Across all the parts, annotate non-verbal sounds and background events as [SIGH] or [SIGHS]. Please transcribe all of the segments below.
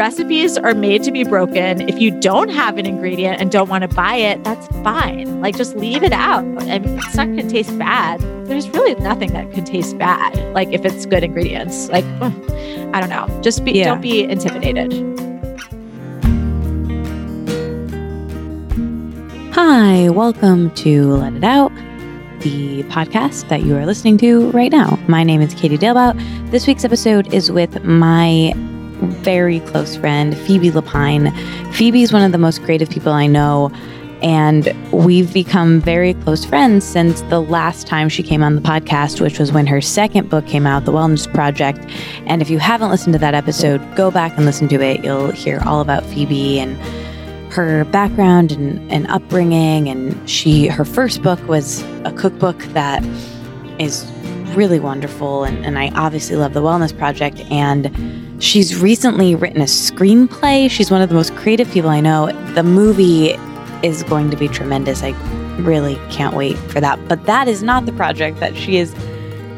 recipes are made to be broken. If you don't have an ingredient and don't want to buy it, that's fine. Like just leave it out. I mean, it's not going to taste bad. There's really nothing that could taste bad. Like if it's good ingredients. Like I don't know. Just be yeah. don't be intimidated. Hi, welcome to Let It Out, the podcast that you are listening to right now. My name is Katie Dalebout. This week's episode is with my very close friend, Phoebe Lapine. Phoebe is one of the most creative people I know. And we've become very close friends since the last time she came on the podcast, which was when her second book came out, The Wellness Project. And if you haven't listened to that episode, go back and listen to it. You'll hear all about Phoebe and her background and, and upbringing. And she, her first book was a cookbook that is really wonderful. And, and I obviously love The Wellness Project. And She's recently written a screenplay. She's one of the most creative people I know. The movie is going to be tremendous. I really can't wait for that. But that is not the project that she is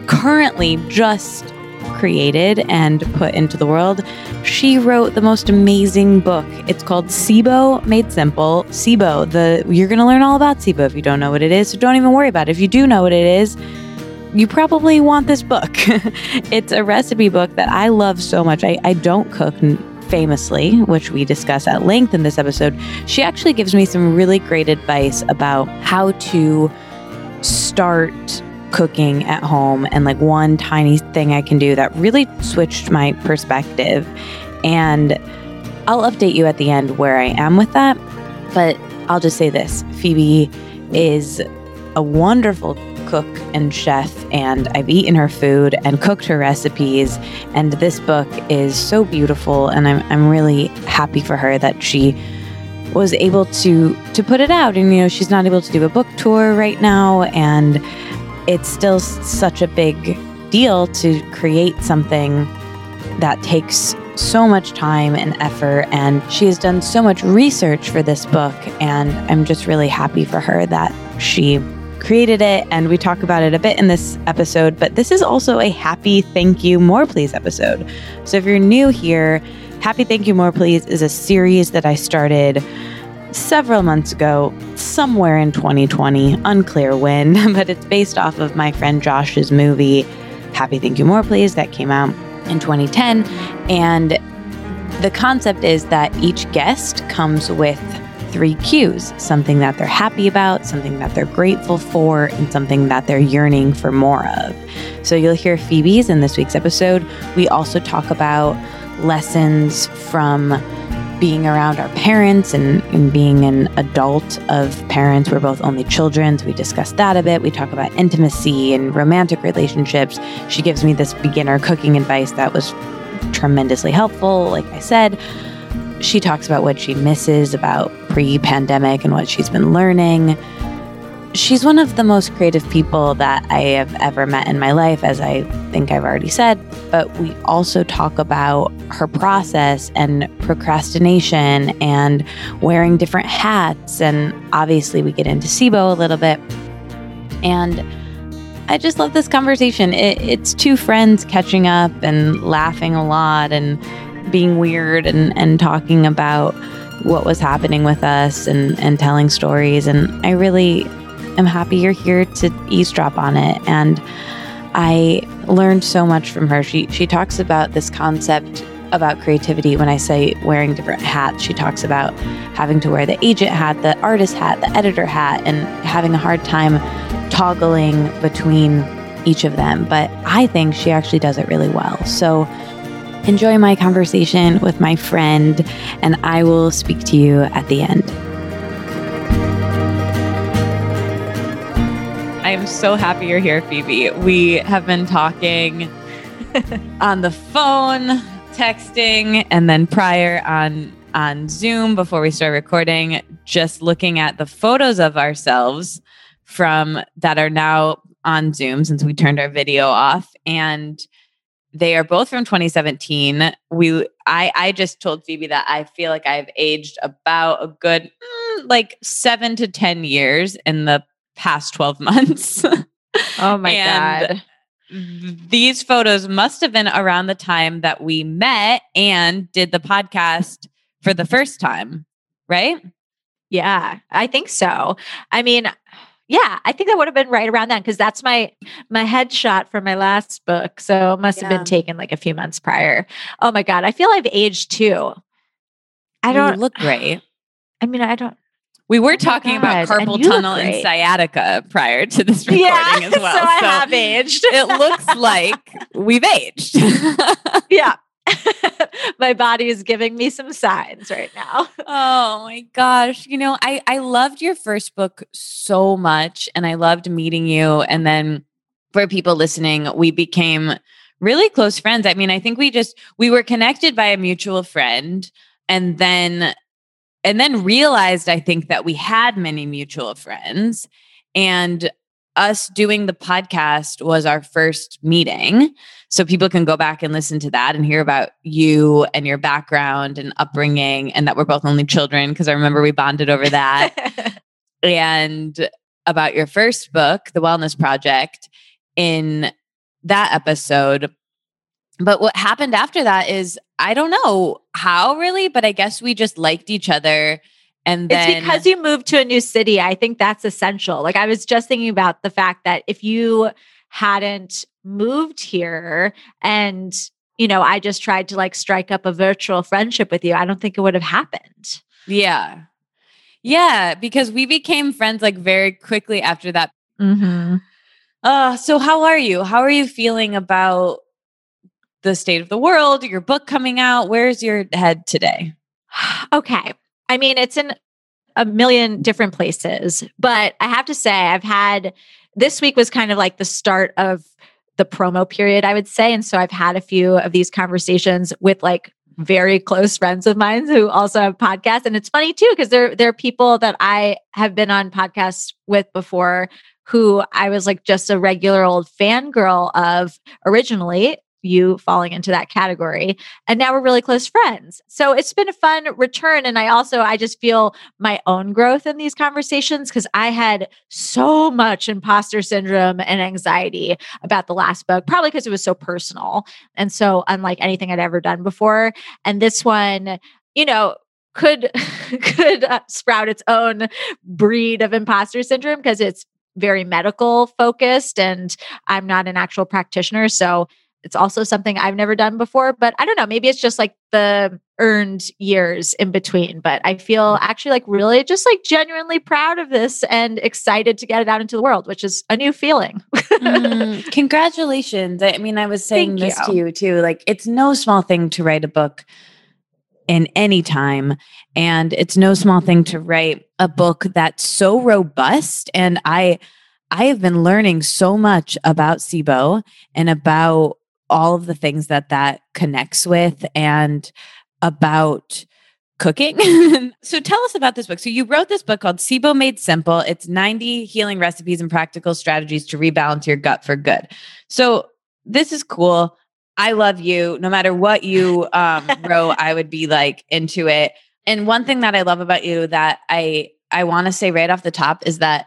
currently just created and put into the world. She wrote the most amazing book. It's called SIBO Made Simple. SIBO, the you're going to learn all about SIBO if you don't know what it is. So don't even worry about it. If you do know what it is, you probably want this book. [LAUGHS] it's a recipe book that I love so much. I, I don't cook famously, which we discuss at length in this episode. She actually gives me some really great advice about how to start cooking at home and like one tiny thing I can do that really switched my perspective. And I'll update you at the end where I am with that. But I'll just say this Phoebe is a wonderful cook and chef, and I've eaten her food and cooked her recipes. And this book is so beautiful, and I'm, I'm really happy for her that she was able to to put it out and you know she's not able to do a book tour right now and it's still such a big deal to create something that takes so much time and effort and she has done so much research for this book and I'm just really happy for her that she created it, and we talk about it a bit in this episode. But this is also a happy thank you, more please episode. So if you're new here, Happy Thank You More Please is a series that I started several months ago, somewhere in 2020, unclear when, [LAUGHS] but it's based off of my friend Josh's movie, Happy Thank You More Please, that came out in 2010. And the concept is that each guest comes with three cues something that they're happy about, something that they're grateful for, and something that they're yearning for more of. So you'll hear Phoebe's in this week's episode. We also talk about lessons from being around our parents and, and, being an adult of parents. We're both only children, so we discuss that a bit. We talk about intimacy and romantic relationships. She gives me this beginner cooking advice that was tremendously helpful, like I said she talks about what she misses about pre pandemic and what she's been learning. She's one of the most creative people that I have ever met in my life, as I think I've already said. But we also talk about her process and procrastination and wearing different hats. And obviously, we get into SIBO a little bit. And I just love this conversation. It, it's two friends catching up and laughing a lot and being weird and, and talking about what was happening with us and, and telling stories. And I really am happy you're here to eavesdrop on it. And I learned so much from her. She she talks about this concept about creativity when I say wearing different hats. She talks about having to wear the agent hat, the artist hat, the editor hat, and having a hard time toggling between each of them. But I think she actually does it really well. So Enjoy my conversation with my friend, and I will speak to you at the end. I am so happy you're here, Phoebe. We have been talking [LAUGHS] on the phone, texting, and then prior on on Zoom before we start recording, just looking at the photos of ourselves from that are now on Zoom since we turned our video off and they are both from 2017. We I I just told Phoebe that I feel like I've aged about a good mm, like 7 to 10 years in the past 12 [LAUGHS] months. Oh my god. these photos must have been around the time that we met and did the podcast for the first time, right? Yeah, I think so. I mean, yeah, I think that would have been right around then because that's my my headshot for my last book. So it must yeah. have been taken like a few months prior. Oh my god, I feel I've aged too. I don't look great. I mean, I don't. We were oh talking about carpal tunnel and sciatica prior to this [LAUGHS] recording yeah, as [LAUGHS] well. So I have aged. it looks like [LAUGHS] we've aged. yeah. [LAUGHS] my body is giving me some signs right now. [LAUGHS] Oh my gosh. You know, I I loved your first book so much and I loved meeting you and then for people listening, we became really close friends. I mean, I think we just we were connected by a mutual friend and then and then realized I think that we had many mutual friends and us doing the podcast was our first meeting. So people can go back and listen to that and hear about you and your background and upbringing and that we're both only children because I remember we bonded over that. [LAUGHS] and about your first book, The Wellness Project, in that episode. But what happened after that is I don't know how really, but I guess we just liked each other and then it's because you moved to a new city. I think that's essential. Like I was just thinking about the fact that if you hadn't moved here and you know, I just tried to like strike up a virtual friendship with you, I don't think it would have happened. Yeah. Yeah, because we became friends like very quickly after that. Mm-hmm. Uh, so how are you? How are you feeling about the state of the world, your book coming out? Where's your head today? [SIGHS] okay. I mean, it's in a million different places, but I have to say, I've had this week was kind of like the start of the promo period, I would say. And so I've had a few of these conversations with like very close friends of mine who also have podcasts. And it's funny too, because there are people that I have been on podcasts with before who I was like just a regular old fangirl of originally you falling into that category and now we're really close friends. So it's been a fun return and i also i just feel my own growth in these conversations because i had so much imposter syndrome and anxiety about the last book probably because it was so personal and so unlike anything i'd ever done before and this one you know could [LAUGHS] could uh, sprout its own breed of imposter syndrome because it's very medical focused and I'm not an actual practitioner so it's also something I've never done before, but I don't know. Maybe it's just like the earned years in between. But I feel actually like really just like genuinely proud of this and excited to get it out into the world, which is a new feeling. mm, [LAUGHS] congratulations. I mean, I was saying Thank this you. to you too. Like, it's no small thing to write a book in any time. And it's no small thing to write a book that's so robust. And I, I have been learning so much about SIBO and about all of the things that that connects with and about cooking. [LAUGHS] so tell us about this book. So you wrote this book called SIBO Made Simple. It's 90 healing recipes and practical strategies to rebalance your gut for good. So this is cool. I love you. No matter what you um, [LAUGHS] wrote, I would be like into it. And one thing that I love about you that I I want to say right off the top is that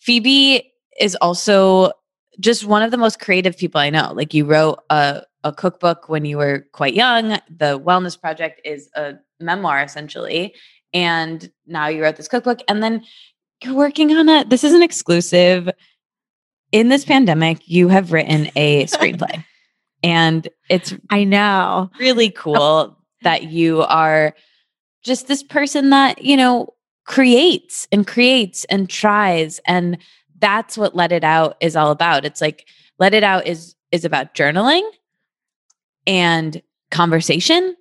Phoebe is also just one of the most creative people I know. Like you wrote a, a cookbook when you were quite young. The Wellness Project is a memoir essentially. And now you wrote this cookbook. And then you're working on a, this is an exclusive. In this pandemic, you have written a screenplay. [LAUGHS] and it's, I know, really cool that you are just this person that, you know, creates and creates and tries and that's what let it out is all about. It's like let it out is is about journaling and conversation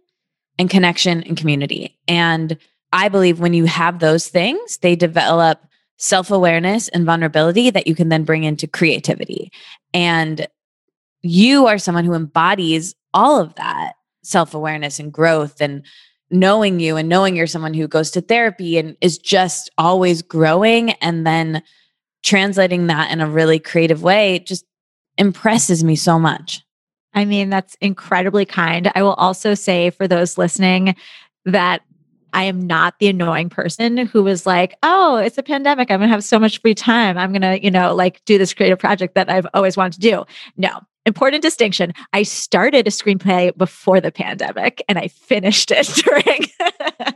and connection and community. And i believe when you have those things they develop self-awareness and vulnerability that you can then bring into creativity. And you are someone who embodies all of that self-awareness and growth and knowing you and knowing you're someone who goes to therapy and is just always growing and then translating that in a really creative way just impresses me so much. I mean, that's incredibly kind. I will also say for those listening that I am not the annoying person who was like, oh, it's a pandemic. I'm going to have so much free time. I'm going to, you know, like do this creative project that I've always wanted to do. No, important distinction. I started a screenplay before the pandemic and I finished it [LAUGHS] during. [LAUGHS]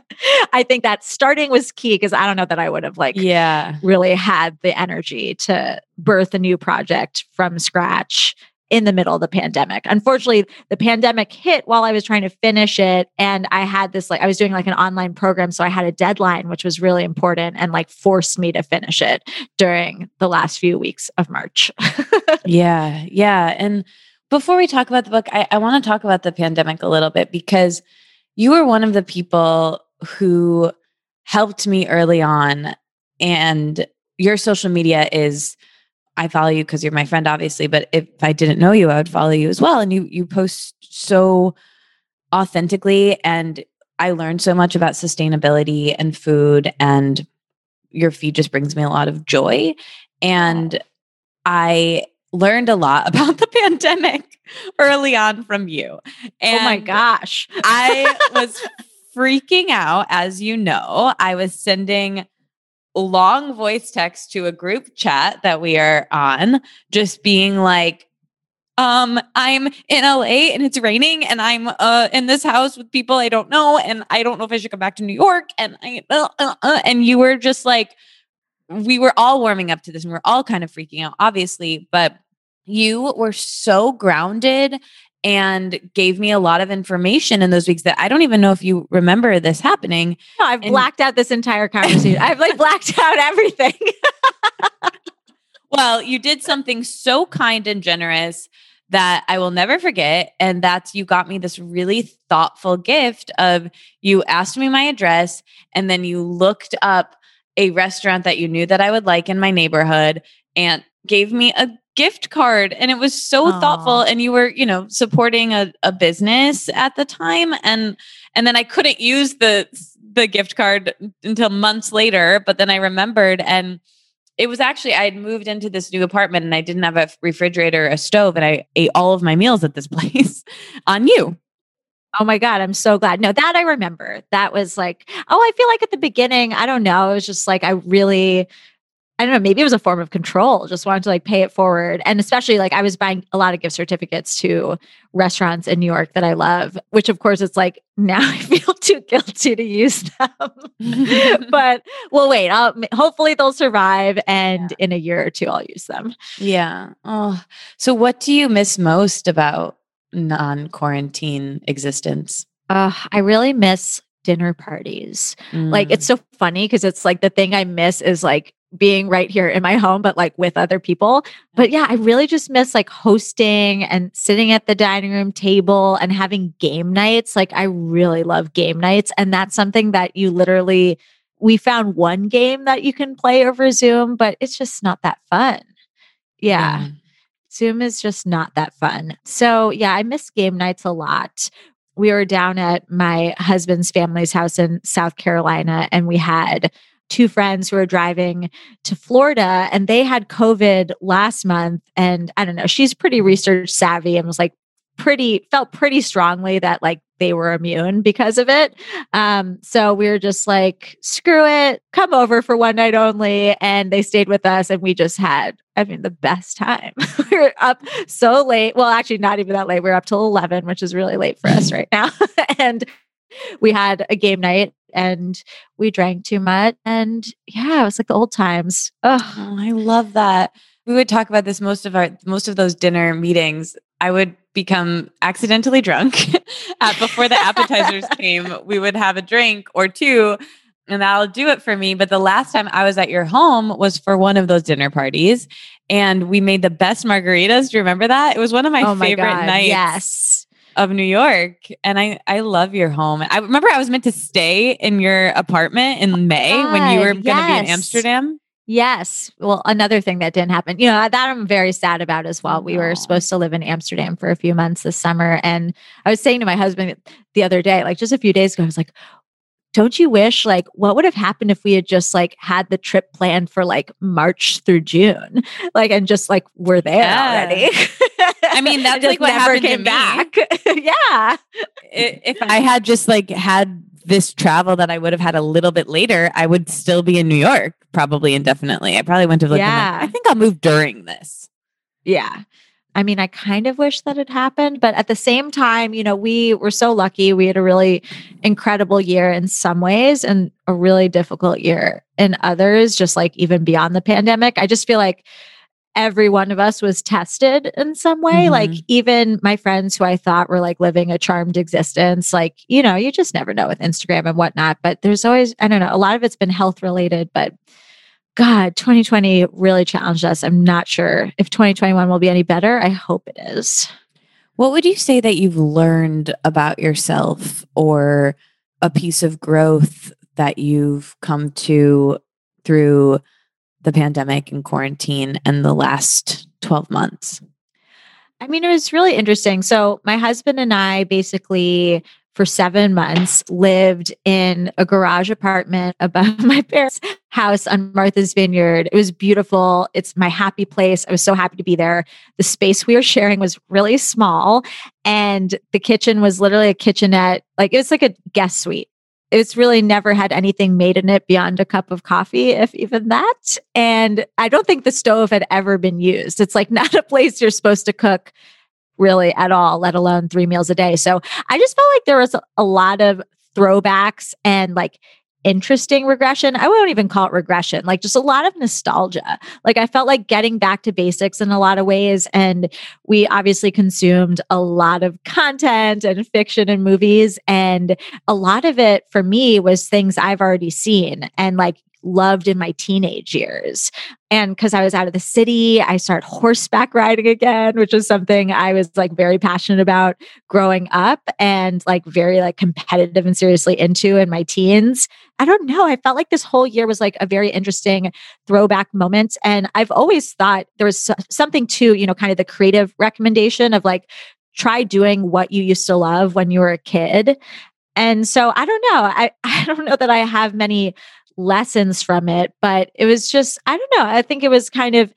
I think that starting was key because I don't know that I would have like yeah really had the energy to birth a new project from scratch in the middle of the pandemic. Unfortunately, the pandemic hit while I was trying to finish it. And I had this, like, I was doing like an online program. So I had a deadline, which was really important and like forced me to finish it during the last few weeks of March. [LAUGHS] yeah. Yeah. And before we talk about the book, I, I want to talk about the pandemic a little bit because you were one of the people who helped me early on. And your social media is I follow you because you're my friend, obviously. But if I didn't know you, I would follow you as well. And you you post so authentically, and I learned so much about sustainability and food. And your feed just brings me a lot of joy. And I learned a lot [LAUGHS] about the pandemic early on from you. And oh my gosh. I [LAUGHS] was freaking out, as you know. I was sending long voice text to a group chat that we are on, just being like, um, I'm in LA and it's raining and I'm uh in this house with people I don't know and I don't know if I should come back to New York and I uh, uh, uh, and you were just like we were all warming up to this and we are all kind of freaking out obviously but you were so grounded and gave me a lot of information in those weeks that I don't even know if you remember this happening. No, I've and- blacked out this entire conversation. [LAUGHS] I've like blacked out everything. [LAUGHS] well, you did something so kind and generous that I will never forget. And that's you got me this really thoughtful gift of you asked me my address and then you looked up a restaurant that you knew that I would like in my neighborhood and gave me a gift card and it was so Aww. thoughtful and you were you know supporting a, a business at the time and and then i couldn't use the the gift card until months later but then i remembered and it was actually i had moved into this new apartment and i didn't have a refrigerator a stove and i ate all of my meals at this [LAUGHS] place on you Oh my God, I'm so glad. No, that I remember. That was like, oh, I feel like at the beginning, I don't know. It was just like, I really I don't know, maybe it was a form of control, just wanted to like pay it forward. And especially like I was buying a lot of gift certificates to restaurants in New York that I love, which of course it's like [LAUGHS] now I feel too guilty to use them. [LAUGHS] but well, wait, I'll, hopefully they'll survive. And yeah. in a year or two, I'll use them. Yeah. Oh, so what do you miss most about non quarantine existence? Uh, I really miss dinner parties. Mm. Like it's so funny because it's like the thing I miss is like being right here in my home, but like with other people. But yeah, I really just miss like hosting and sitting at the dining room table and having game nights. Like, I really love game nights. And that's something that you literally, we found one game that you can play over Zoom, but it's just not that fun. Yeah. yeah. Zoom is just not that fun. So, yeah, I miss game nights a lot. We were down at my husband's family's house in South Carolina and we had two friends who are driving to Florida and they had COVID last month. And I don't know, she's pretty research savvy and was like, pretty felt pretty strongly that like they were immune because of it. Um, so we were just like, screw it, come over for one night only. And they stayed with us and we just had, I mean, the best time. [LAUGHS] we were up so late. Well, actually, not even that late. We are up till 11, which is really late for us [LAUGHS] right now. [LAUGHS] and we had a game night and we drank too much. And yeah, it was like the old times. Oh, I love that. We would talk about this most of our most of those dinner meetings. I would become accidentally drunk [LAUGHS] before the appetizers [LAUGHS] came. We would have a drink or two, and that'll do it for me. But the last time I was at your home was for one of those dinner parties, and we made the best margaritas. Do you remember that? It was one of my, oh my favorite God, nights. Yes of New York. And I, I love your home. I remember I was meant to stay in your apartment in oh May God, when you were going to be in Amsterdam. Yes. Well, another thing that didn't happen, you know, that I'm very sad about as well. We were supposed to live in Amsterdam for a few months this summer. And I was saying to my husband the other day, like just a few days ago, I was like, don't you wish like what would have happened if we had just like had the trip planned for like March through June, [LAUGHS] like and just like we're there yeah. already. I mean, [LAUGHS] that's like what never came back. [LAUGHS] yeah. If I had just like had this travel that I would have had a little bit later, I would still be in New York probably indefinitely. I probably wouldn't have looked. Yeah. Like, I think I'll move during this. Yeah. I mean, I kind of wish that it happened, but at the same time, you know, we were so lucky. We had a really incredible year in some ways and a really difficult year in others, just like even beyond the pandemic. I just feel like every one of us was tested in some way. Mm-hmm. Like even my friends who I thought were like living a charmed existence, like, you know, you just never know with Instagram and whatnot. But there's always, I don't know, a lot of it's been health related, but God, 2020 really challenged us. I'm not sure if 2021 will be any better. I hope it is. What would you say that you've learned about yourself or a piece of growth that you've come to through the pandemic and quarantine and the last 12 months? I mean, it was really interesting. So, my husband and I basically, for seven months, lived in a garage apartment above [LAUGHS] my parents' house on Martha's Vineyard. It was beautiful. It's my happy place. I was so happy to be there. The space we were sharing was really small, and the kitchen was literally a kitchenette. Like, it was like a guest suite it's really never had anything made in it beyond a cup of coffee, if even that. And I don't think the stove had ever been used. It's like [LAUGHS] not a place you're supposed to cook really at all, let alone three meals a day. So I just felt like there was a lot of throwbacks and like interesting regression. I won't even call it regression, like just a lot of nostalgia. Like I felt like getting back to basics in a lot of ways. And we obviously consumed a lot of content and fiction and movies. And a lot of it for me was things I've already seen and like loved in my teenage years. And because I was out of the city, I started horseback riding again, which was something I was like very passionate about growing up and like very like competitive and seriously into in my teens. I don't know. I felt like this whole year was like a very interesting throwback moment. And I've always thought there was something to, you know, kind of the creative recommendation of like, try doing what you used to love when you were a kid. And so I don't know. I, [LAUGHS] I don't know that I have many lessons from it, but it was just, I don't know. I think it was kind of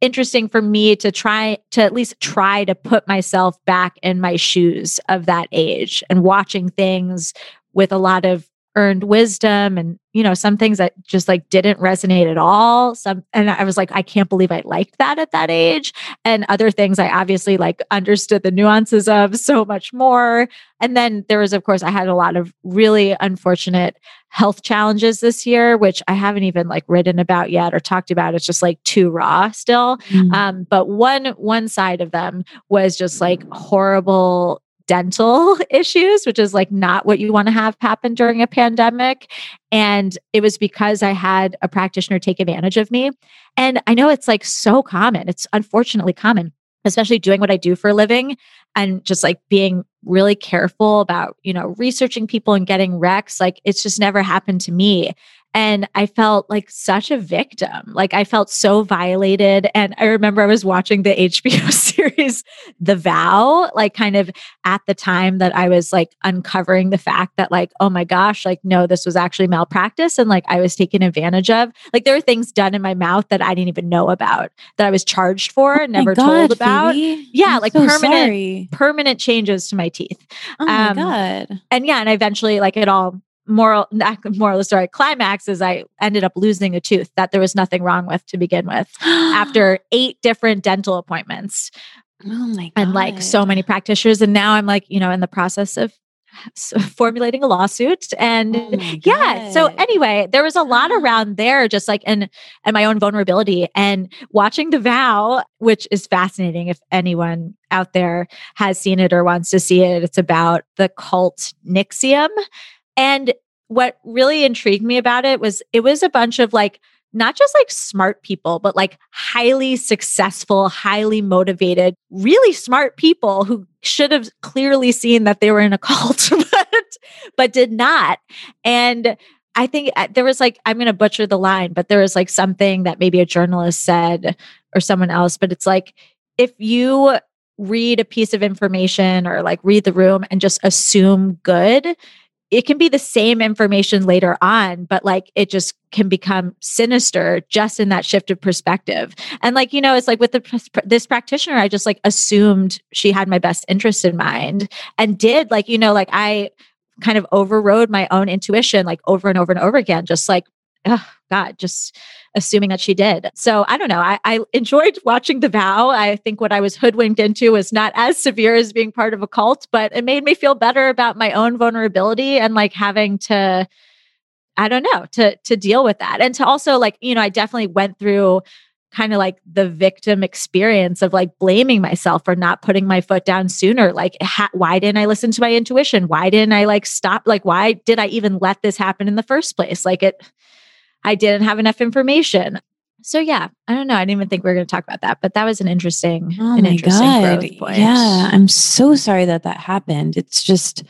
interesting for me to try to at least try to put myself back in my shoes of that age and watching things with a lot of earned wisdom and you know some things that just like didn't resonate at all some and i was like i can't believe i liked that at that age. And other things i obviously like understood the nuances of so much more. And then there was of course i had a lot of really unfortunate health challenges this year which i haven't even like written about yet or talked about. It's just like too raw still. Mm-hmm. um, but one one side of them was just like horrible dental [LAUGHS] issues, which is like not what you want to have happen during a pandemic. And it was because I had a practitioner take advantage of me. And I know it's like so common, it's unfortunately common, especially doing what I do for a living and just like being really careful about, you know, researching people and getting recs. Like it's just never happened to me. And I felt like such a victim. Like I felt so violated. And I remember I was watching the [LAUGHS] HBO series, The Vow, like kind of at the time that I was like uncovering the fact that, like, oh my gosh, like, no, this was actually malpractice. And like I was taken advantage of. Like there were things done in my mouth that I didn't even know about that I was charged for and oh never God, told about. Phoebe. Yeah, I'm like so permanent, sorry. permanent changes to my teeth. Oh my um, God. And yeah, and eventually like it all moral moral story climax is I ended up losing a tooth that there was nothing wrong with to begin with [GASPS] after eight different dental appointments. Oh my God. And like so many practitioners. And now I'm like, you know, in the process of formulating a lawsuit and oh yeah so anyway there was a lot around there just like and and my own vulnerability and watching the vow which is fascinating if anyone out there has seen it or wants to see it it's about the cult NXIVM and what really intrigued me about it was it was a bunch of like, not just like smart people, but like highly successful, highly motivated, really smart people who should have clearly seen that they were in a [LAUGHS] cult, but, but did not. And I think uh, there was like, I'm going to butcher the line, but there was like something that maybe a journalist said or someone else, but it's like, if you read a piece of information or like read the room and just assume good, it can be the same information later on, but like it just can become sinister just in that shift of perspective. And like, you know, it's like with the, this practitioner, I just like assumed she had my best interest in mind and did like, you know, like I kind of overrode my own intuition like over and over and over again, just like oh God, just assuming that she did. So I don't know. I, I enjoyed watching The Vow. I think what I was hoodwinked into was not as severe as being part of a cult, but it made me feel better about my own vulnerability and like having to I don't know, to to deal with that. And to also like, you know, I definitely went through kind of like the victim experience of like blaming myself for not putting my foot down sooner. Like, ha- why didn't I listen to my intuition? Why didn't I like stop? Like, why did I even let this happen in the first place? Like, it, I didn't have enough information. So yeah, I don't know. I didn't even think we were going to talk about that, but that was an interesting, Oh an interesting god. growth point. Yeah, I'm so sorry that that happened. It's just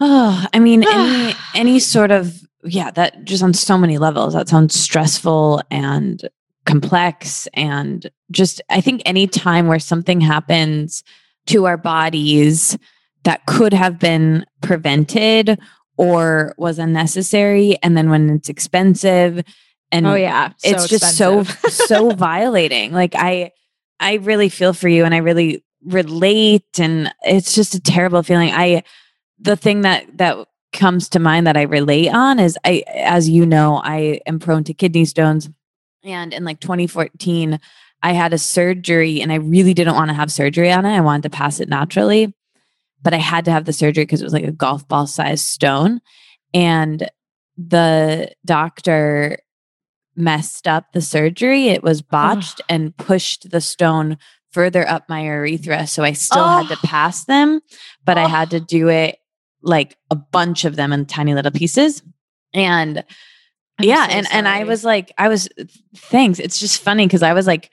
oh, I mean [SIGHS] any any sort of yeah, that just on so many levels that sounds stressful and complex and just I think any time where something happens to our bodies that could have been prevented or was unnecessary and then when it's expensive and Oh yeah, so it's just so [LAUGHS] so violating. Like i i really feel for you and i really relate and it's just a terrible feeling. I the thing that that comes to mind that i relate on is i as you know i am prone to kidney stones and in like 2014 i had a surgery and i really didn't want to have surgery on it. I wanted to pass it naturally but i had to have the surgery because it was like a golf ball sized stone and the doctor messed up the surgery. It was botched and pushed the stone further up my urethra. So I still had to Oh. pass them, but I Oh. had to do it like a bunch of them in tiny little pieces. And I'm yeah, so and and I was like, I was thanks. It's just funny because I was like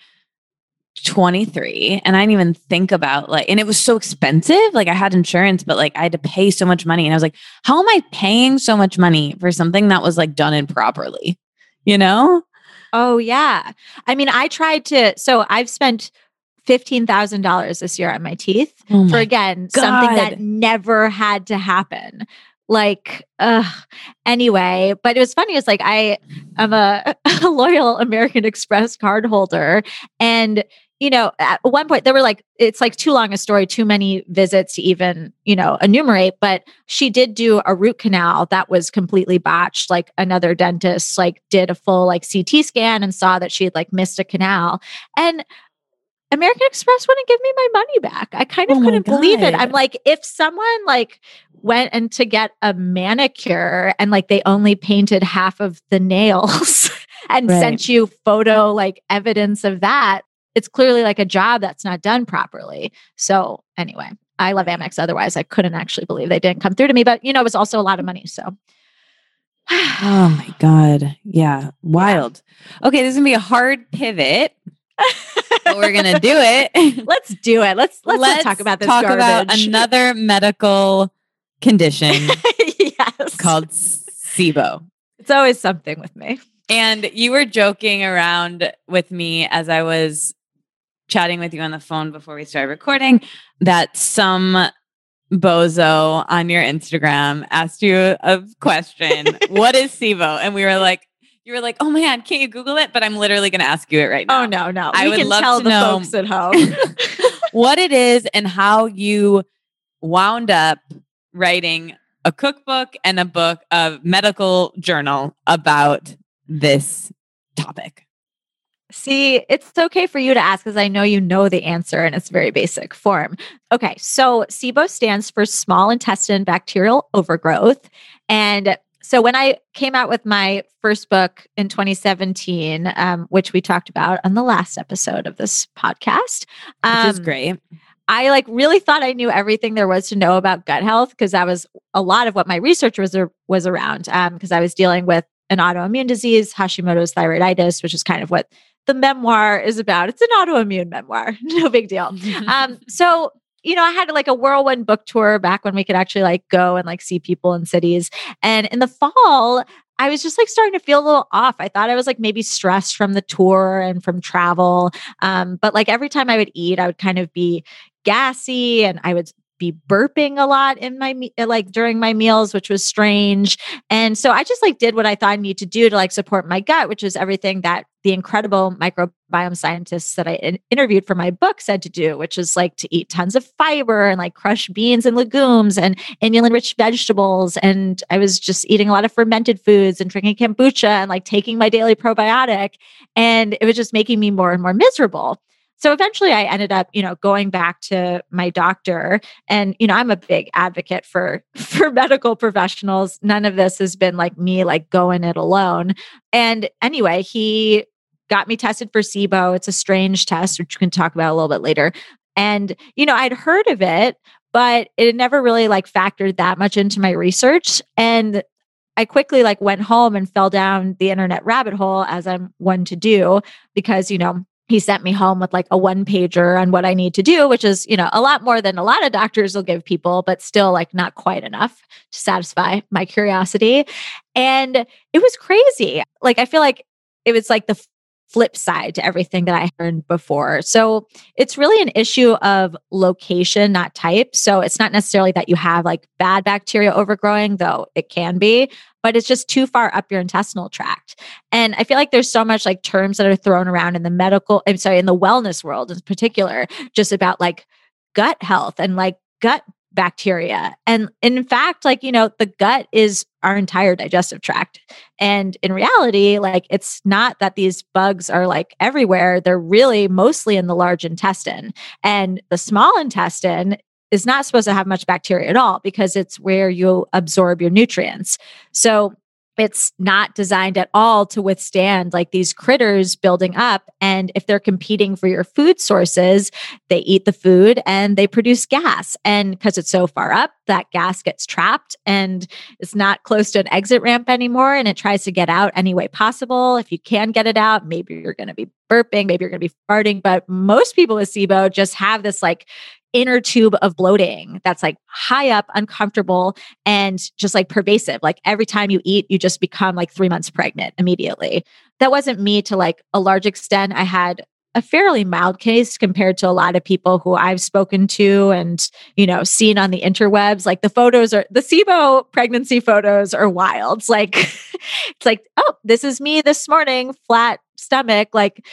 23 and I didn't even think about like, and it was so expensive. Like I had insurance, but like I had to pay so much money. And I was like, how am I paying so much money for something that was like done improperly? You know? Oh yeah. I mean, I tried to. So I've spent fifteen thousand dollars this year on my teeth Oh for my again something that never had to happen. Like, uh, anyway, but it was funny. It's like I am a, [LAUGHS] a loyal American Express card holder, and you know, at one point there were like it's like too long a story, too many visits to even you know enumerate. But she did do a root canal that was completely botched. Like another dentist like did a full like CT scan and saw that she had like missed a canal, and American Express wouldn't give me my money back. I kind of Oh couldn't believe it. I'm like, if someone like went and to get a manicure and like they only painted half of the nails [LAUGHS] and Right. sent you photo like evidence of that, it's clearly like a job that's not done properly. So anyway, I love Amex. Otherwise, I couldn't actually believe they didn't come through to me. But you know, it was also a lot of money. So Oh my God. Yeah. [SIGHS] Wild. Okay. This is going to be a hard pivot, but we're going to do it. [LAUGHS] let's do it. Let's let's, not talk about this talk garbage. about another medical condition [LAUGHS] yes. called SIBO. It's always something with me. And you were joking around with me as I was chatting with you on the phone before we started recording that some bozo on your Instagram asked you a question, [LAUGHS] what is SIBO? And we were like, you were like, oh man, can't you Google it? But I'm literally going to ask you it right oh, now. Oh no, no. I we would can love tell to the know- folks at home. [LAUGHS] what it is and how you wound up writing a cookbook and a book of medical journal about this topic. See, it's okay for you to ask because I know you know the answer in its very basic form. Okay, so SIBO stands for small intestine bacterial overgrowth. And so when I came out with my first book in 2017, um, which we talked about on the last episode of this podcast, Which is um, great. I like really thought I knew everything there was to know about gut health because that was a lot of what my research was was around. Because I was dealing with an autoimmune disease, Hashimoto's thyroiditis, which is kind of what the memoir is about. It's an autoimmune memoir, [LAUGHS] no big deal. [LAUGHS] Um, so you know, I had like a whirlwind book tour back when we could actually like go and like see people in cities. And in the fall, I was just like starting to feel a little off. I thought I was like maybe stressed from the tour and from travel. Um, but like every time I would eat, I would kind of be gassy and I would be burping a lot in my me- uh, like during my meals which was strange and so i just like did what i thought i needed to do to like support my gut which is everything that the incredible microbiome scientists that I in- interviewed for my book said to do, which is like to eat tons of fiber and like crushed beans and legumes and inulin rich vegetables. And I was just eating a lot of fermented foods and drinking kombucha and like taking my daily probiotic. And it was just making me more and more miserable so eventually i ended up you know going back to my doctor and you know i'm a big advocate for [LAUGHS] for medical professionals none of this has been like me like going it alone and anyway he got me tested for sibo it's a strange test which we can talk about a little bit later and you know i'd heard of it but it never really like factored that much into my research and I quickly like went home and fell down the internet rabbit hole as I'm one to do because, you know, he sent me home with like a one pager on what I need to do, which is, you know, a lot more than a lot of doctors will give people, but still like not quite enough to satisfy my curiosity. And it was crazy. Like, I feel like it was like the flip side to everything that I heard before. So it's really an issue of location, not type. So it's not necessarily that you have like bad bacteria overgrowing, though it can be, but it's just too far up your intestinal tract. And I feel like there's so much like terms that are thrown around in the medical, I'm sorry, in the wellness world in particular, just about like gut health and like gut bacteria. And in fact, like, you know, the gut is our entire digestive tract. And in reality, like, it's not that these bugs are like everywhere. They're really mostly in the large intestine. And the small intestine is not supposed to have much bacteria at all because it's where you absorb your nutrients. So it's not designed at all to withstand like these critters building up. And if they're competing for your food sources, they eat the food and they produce gas. And because it's so far up, that gas gets trapped and it's not close to an exit ramp anymore. And it tries to get out any way possible. If you can get it out, maybe you're going to be burping, maybe you're going to be farting. But most people with SIBO just have this like inner tube of bloating that's like high up, uncomfortable, and just like pervasive. Like every time you eat, you just become like three months pregnant immediately. That wasn't me to like a large extent. I had a fairly mild case compared to a lot of people who I've spoken to and, you know, seen on the interwebs. Like the photos are the SIBO pregnancy photos are wild. It's [LAUGHS] like, it's like, oh, this is me this morning, flat stomach, like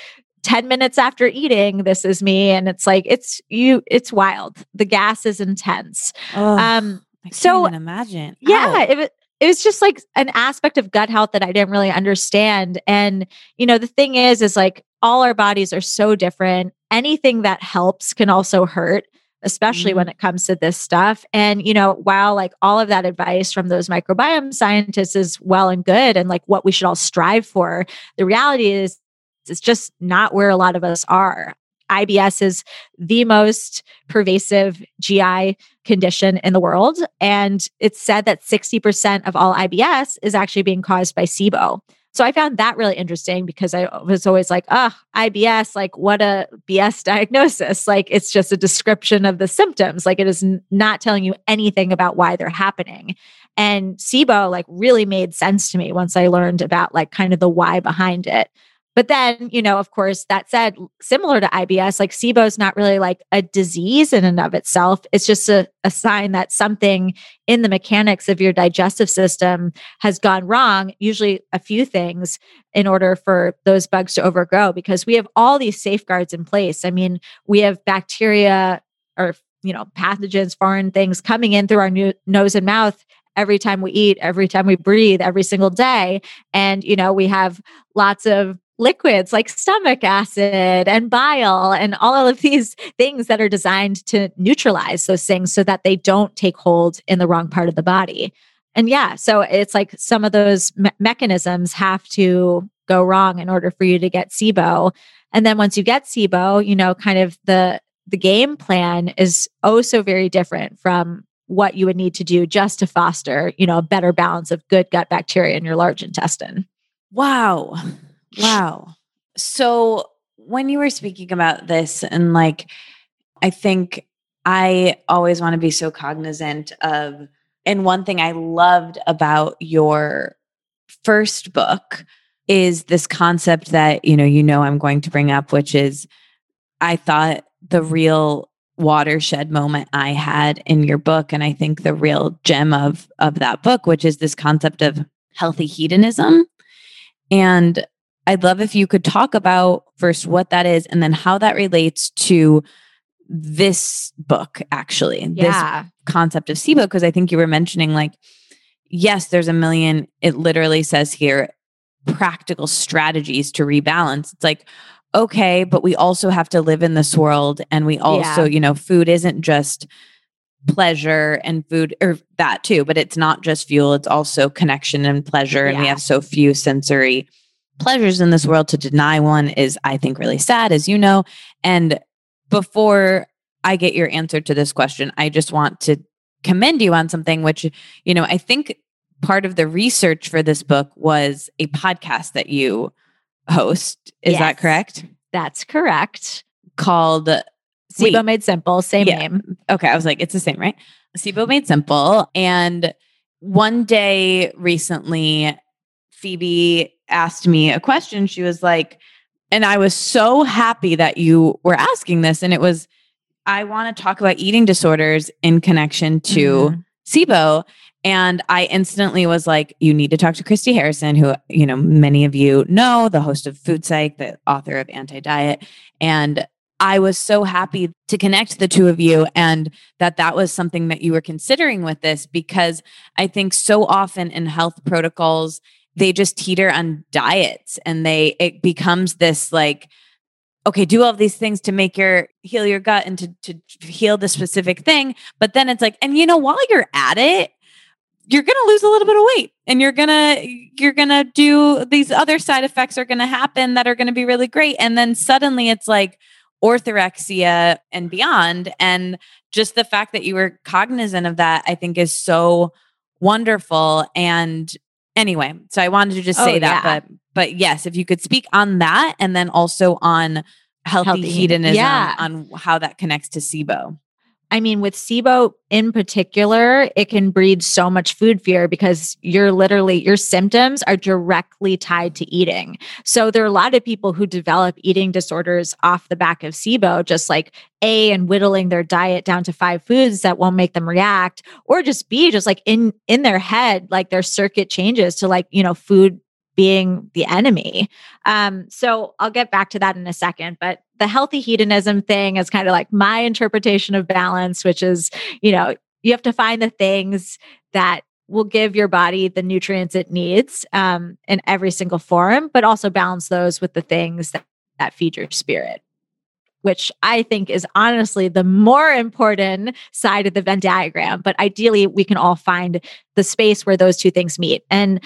10 minutes after eating this is me and it's like it's you it's wild the gas is intense oh, um I so imagine yeah it, it was just like an aspect of gut health that i didn't really understand and you know the thing is is like all our bodies are so different anything that helps can also hurt especially mm-hmm. when it comes to this stuff. And, you know, while like all of that advice from those microbiome scientists is well and good and like what we should all strive for, the reality is it's just not where a lot of us are. IBS is the most pervasive GI condition in the world. And it's said that 60% of all IBS is actually being caused by SIBO. So I found that really interesting because I was always like, oh, IBS, like what a BS diagnosis. Like it's just a description of the symptoms. Like it is n- not telling you anything about why they're happening. And SIBO like really made sense to me once I learned about like kind of the why behind it. But then, you know, of course, that said, similar to IBS, like SIBO is not really like a disease in and of itself. It's just a, a sign that something in the mechanics of your digestive system has gone wrong, usually a few things in order for those bugs to overgrow, because we have all these safeguards in place. I mean, we have bacteria or, you know, pathogens, foreign things coming in through our new, nose and mouth every time we eat, every time we breathe, every single day. And, you know, we have lots of liquids like stomach acid and bile and all of these things that are designed to neutralize those things so that they don't take hold in the wrong part of the body. And yeah, so it's like some of those me- mechanisms have to go wrong in order for you to get SIBO. And then once you get SIBO, you know, kind of the the game plan is oh so very different from what you would need to do just to foster, you know, a better balance of good gut bacteria in your large intestine. Wow. Wow. So when you were speaking about this, and like, I think I always want to be so cognizant of, and one thing I loved about your first book is this concept that, you know, you know, I'm going to bring up, which is I thought the real watershed moment I had in your book, and I think the real gem of of that book, which is this concept of healthy hedonism. And I'd love if you could talk about first what that is and then how that relates to this book, actually. Yeah. This concept of SIBO, because I think you were mentioning like, yes, there's a million, it literally says here, practical strategies to rebalance. It's like, okay, but we also have to live in this world. And we also, Yeah. you know, food isn't just pleasure and food or that too, but it's not just fuel, it's also connection and pleasure. And we have so few sensory pleasures in this world to deny one is, I think, really sad, as you know. And before I get your answer to this question, I just want to commend you on something, which, you know, I think part of the research for this book was a podcast that you host. Is that correct? That's correct. Called SIBO made simple, same Yeah. name. Okay, I was like, it's the same, right? SIBO made simple. And one day recently, Phoebe asked me a question. She was like, and I was so happy that you were asking this. And it was, I want to talk about eating disorders in connection to Mhm. SIBO. And I instantly was like, you need to talk to Christy Harrison, who, you know, many of you know, the host of Food Psych, the author of Anti Diet. And I was so happy to connect the two of you and that that was something that you were considering with this because I think so often in health protocols, they just teeter on diets and they, it becomes this like, okay, do all these things to make your heal your gut and to, to heal the specific thing. But then it's like, and you know, while you're at it, you're going to lose a little bit of weight and you're going to you're going to do these other side effects are going to happen that are going to be really great. And then suddenly it's like orthorexia and beyond. And just the fact that you were cognizant of that i think is so wonderful. And anyway so i wanted to just Oh, say that yeah. but but yes if you could speak on that and then also on healthy, Healthy, hedonism yeah. on how that connects to sibo I mean, with SIBO in particular, it can breed so much food fear because you're literally, your symptoms are directly tied to eating. So there are a lot of people who develop eating disorders off the back of SIBO, just like A, and whittling their diet down to five foods that won't make them react, or just B, just like in in their head, like their circuit changes to like, you know, food being the enemy. Um, so I'll get back to that in a second. But the healthy hedonism thing is kind of like my interpretation of balance, which is, you know, you have to find the things that will give your body the nutrients it needs um, in every single form, but also balance those with the things that, that feed your spirit. Which I think is honestly the more important side of the Venn diagram. But ideally, we can all find the space where those two things meet. And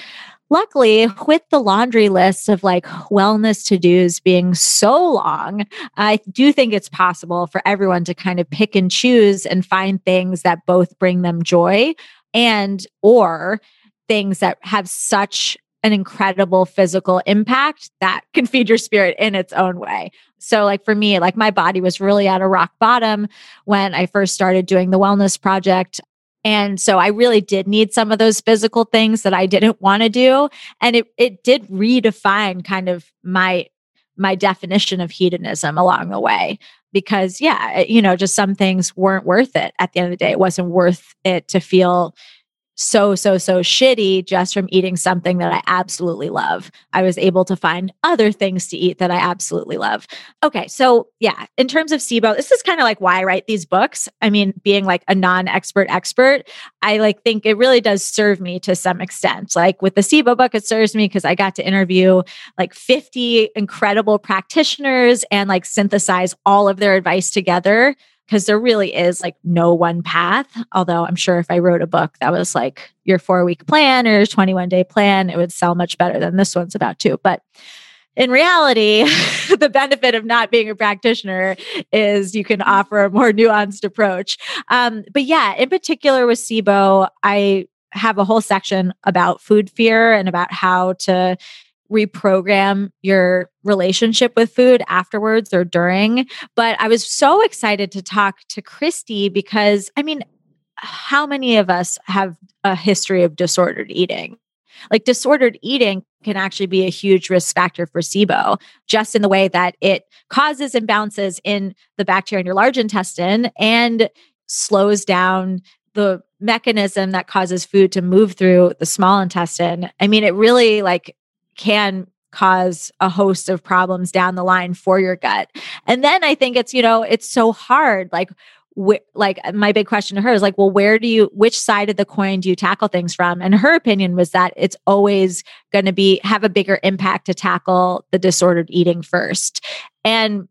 luckily with the laundry list of like wellness to dos being so long i do think it's possible for everyone to kind of pick and choose and find things that both bring them joy and or things that have such an incredible physical impact that can feed your spirit in its own way. So like for me like my body was really at a rock bottom when i first started doing the wellness project and so I really did need some of those physical things that I didn't want to do. And it it did redefine kind of my my definition of hedonism along the way. Because yeah, you know, just some things weren't worth it at the end of the day. It wasn't worth it to feel so, so, so shitty just from eating something that I absolutely love. I was able to find other things to eat that I absolutely love. Okay. So, yeah, in terms of SIBO, this is kind of like why I write these books. I mean, being like a non expert expert, I like think it really does serve me to some extent. Like with the SIBO book, it serves me because I got to interview like 50 incredible practitioners and like synthesize all of their advice together because there really is like no one path. Although I'm sure if I wrote a book that was like your four week plan or 21 day plan, it would sell much better than this one's about to. But in reality, [LAUGHS] the benefit of not being a practitioner is you can offer a more nuanced approach. Um, but yeah, in particular with SIBO, I have a whole section about food fear and about how to reprogram your relationship with food afterwards or during. But I was so excited to talk to Christy because I mean, how many of us have a history of disordered eating? Like disordered eating can actually be a huge risk factor for SIBO, just in the way that it causes imbalances in the bacteria in your large intestine and slows down the mechanism that causes food to move through the small intestine. I mean, it really like can cause a host of problems down the line for your gut. And then I think it's, you know, it's so hard. Like, wh- like uh, my big question to her is like, well, where do you, which side of the coin do you tackle things from? And her opinion was that it's always going to be, have a bigger impact to tackle the disordered eating first. And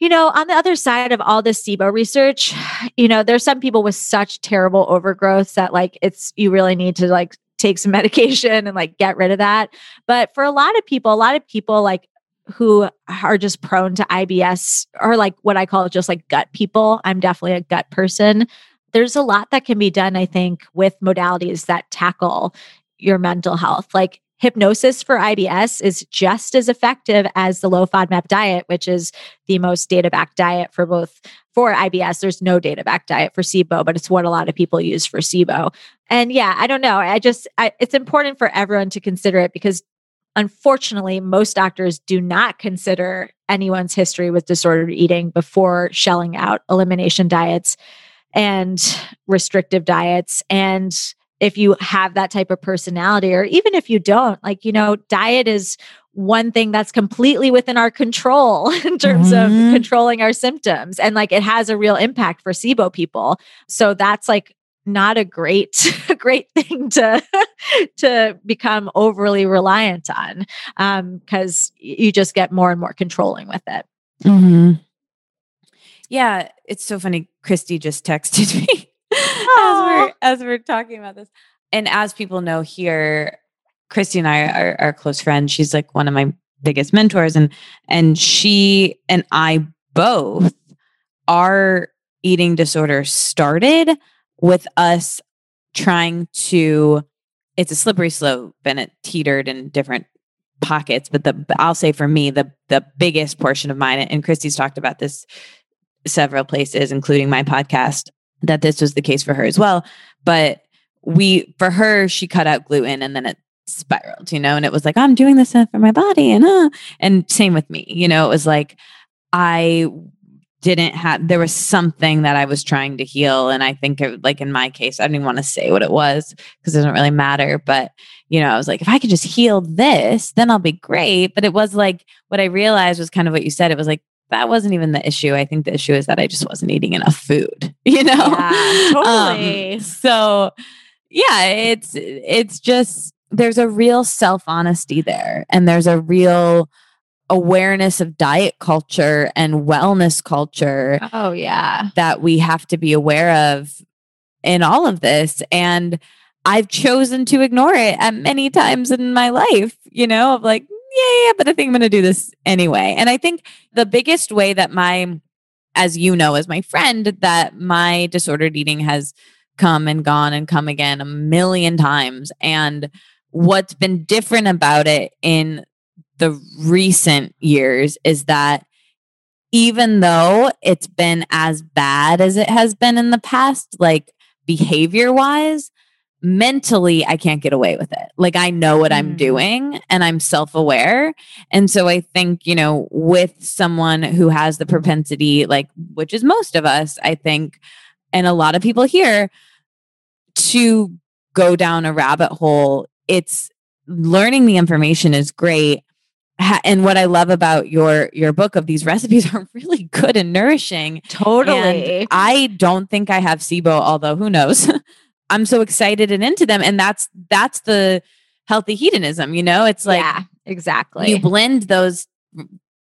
you know, on the other side of all this SIBO research, [SIGHS] you know, there's some people with such terrible overgrowth that like it's you really need to like take some [LAUGHS] medication and like get rid of that. But for a lot of people, a lot of people like who are just prone to IBS are like what I call just like gut people. I'm definitely a gut person. There's a lot that can be done, I think, with modalities that tackle your mental health. Like hypnosis for IBS is just as effective as the low FODMAP diet, which is the most data backed diet for both for IBS. There's no data backed diet for SIBO, but it's what a lot of people use for SIBO. And yeah, I don't know. I just, I, it's important for everyone to consider it because unfortunately, most doctors do not consider anyone's history with disordered eating before shelling out elimination diets and restrictive diets. And if you have that type of personality, or even if you don't, like, you know, diet is one thing that's completely within our control [LAUGHS] in terms mm-hmm. of controlling our symptoms. And like it has a real impact for SIBO people. So that's like not a great [LAUGHS] great thing to [LAUGHS] to become overly reliant on um because you just get more and more controlling with it. Mm-hmm. yeah it's so funny christy just texted [LAUGHS] me as we're as we're talking about this. And as people know here christy and i are, are close friends. She's like one of my biggest mentors and and she and i both our eating disorder started with us trying to it's a slippery slope and it teetered in different pockets but the i'll say for me the the biggest portion of mine and christy's talked about this several places including my podcast that this was the case for her as well. But we for her she cut out gluten and then it spiraled you know and it was like i'm doing this for my body and uh and same with me you know it was like i didn't have there was something that I was trying to heal. And I think it, like in my case I didn't even want to say what it was because it doesn't really matter. But you know I was like if I could just heal this then I'll be great. But it was like what I realized was kind of what you said. It was like that wasn't even the issue. I think the issue is that I just wasn't eating enough food [LAUGHS] you know? Yeah, totally. Um, so yeah it's it's just there's a real self honesty there. And there's a real awareness of diet culture and wellness culture. Oh, yeah. That we have to be aware of in all of this. And I've chosen to ignore it at many times in my life, you know, of like, yeah, yeah, but I think I'm going to do this anyway. And I think the biggest way that my, as you know, as my friend, that my disordered eating has come and gone and come again a million times. And what's been different about it in the recent years is that even though it's been as bad as it has been in the past, like behavior wise, mentally, I can't get away with it. Like I know what mm. I'm doing and I'm self aware. And so I think, you know, with someone who has the propensity, like, which is most of us, I think, and a lot of people here, to go down a rabbit hole, it's learning the information is great and what I love about your your book of these recipes [LAUGHS] are really good and nourishing. Totally. And I don't think I have SIBO, although who knows. [LAUGHS] I'm so excited and into them. And that's that's the healthy hedonism, you know? It's like yeah, exactly. You blend those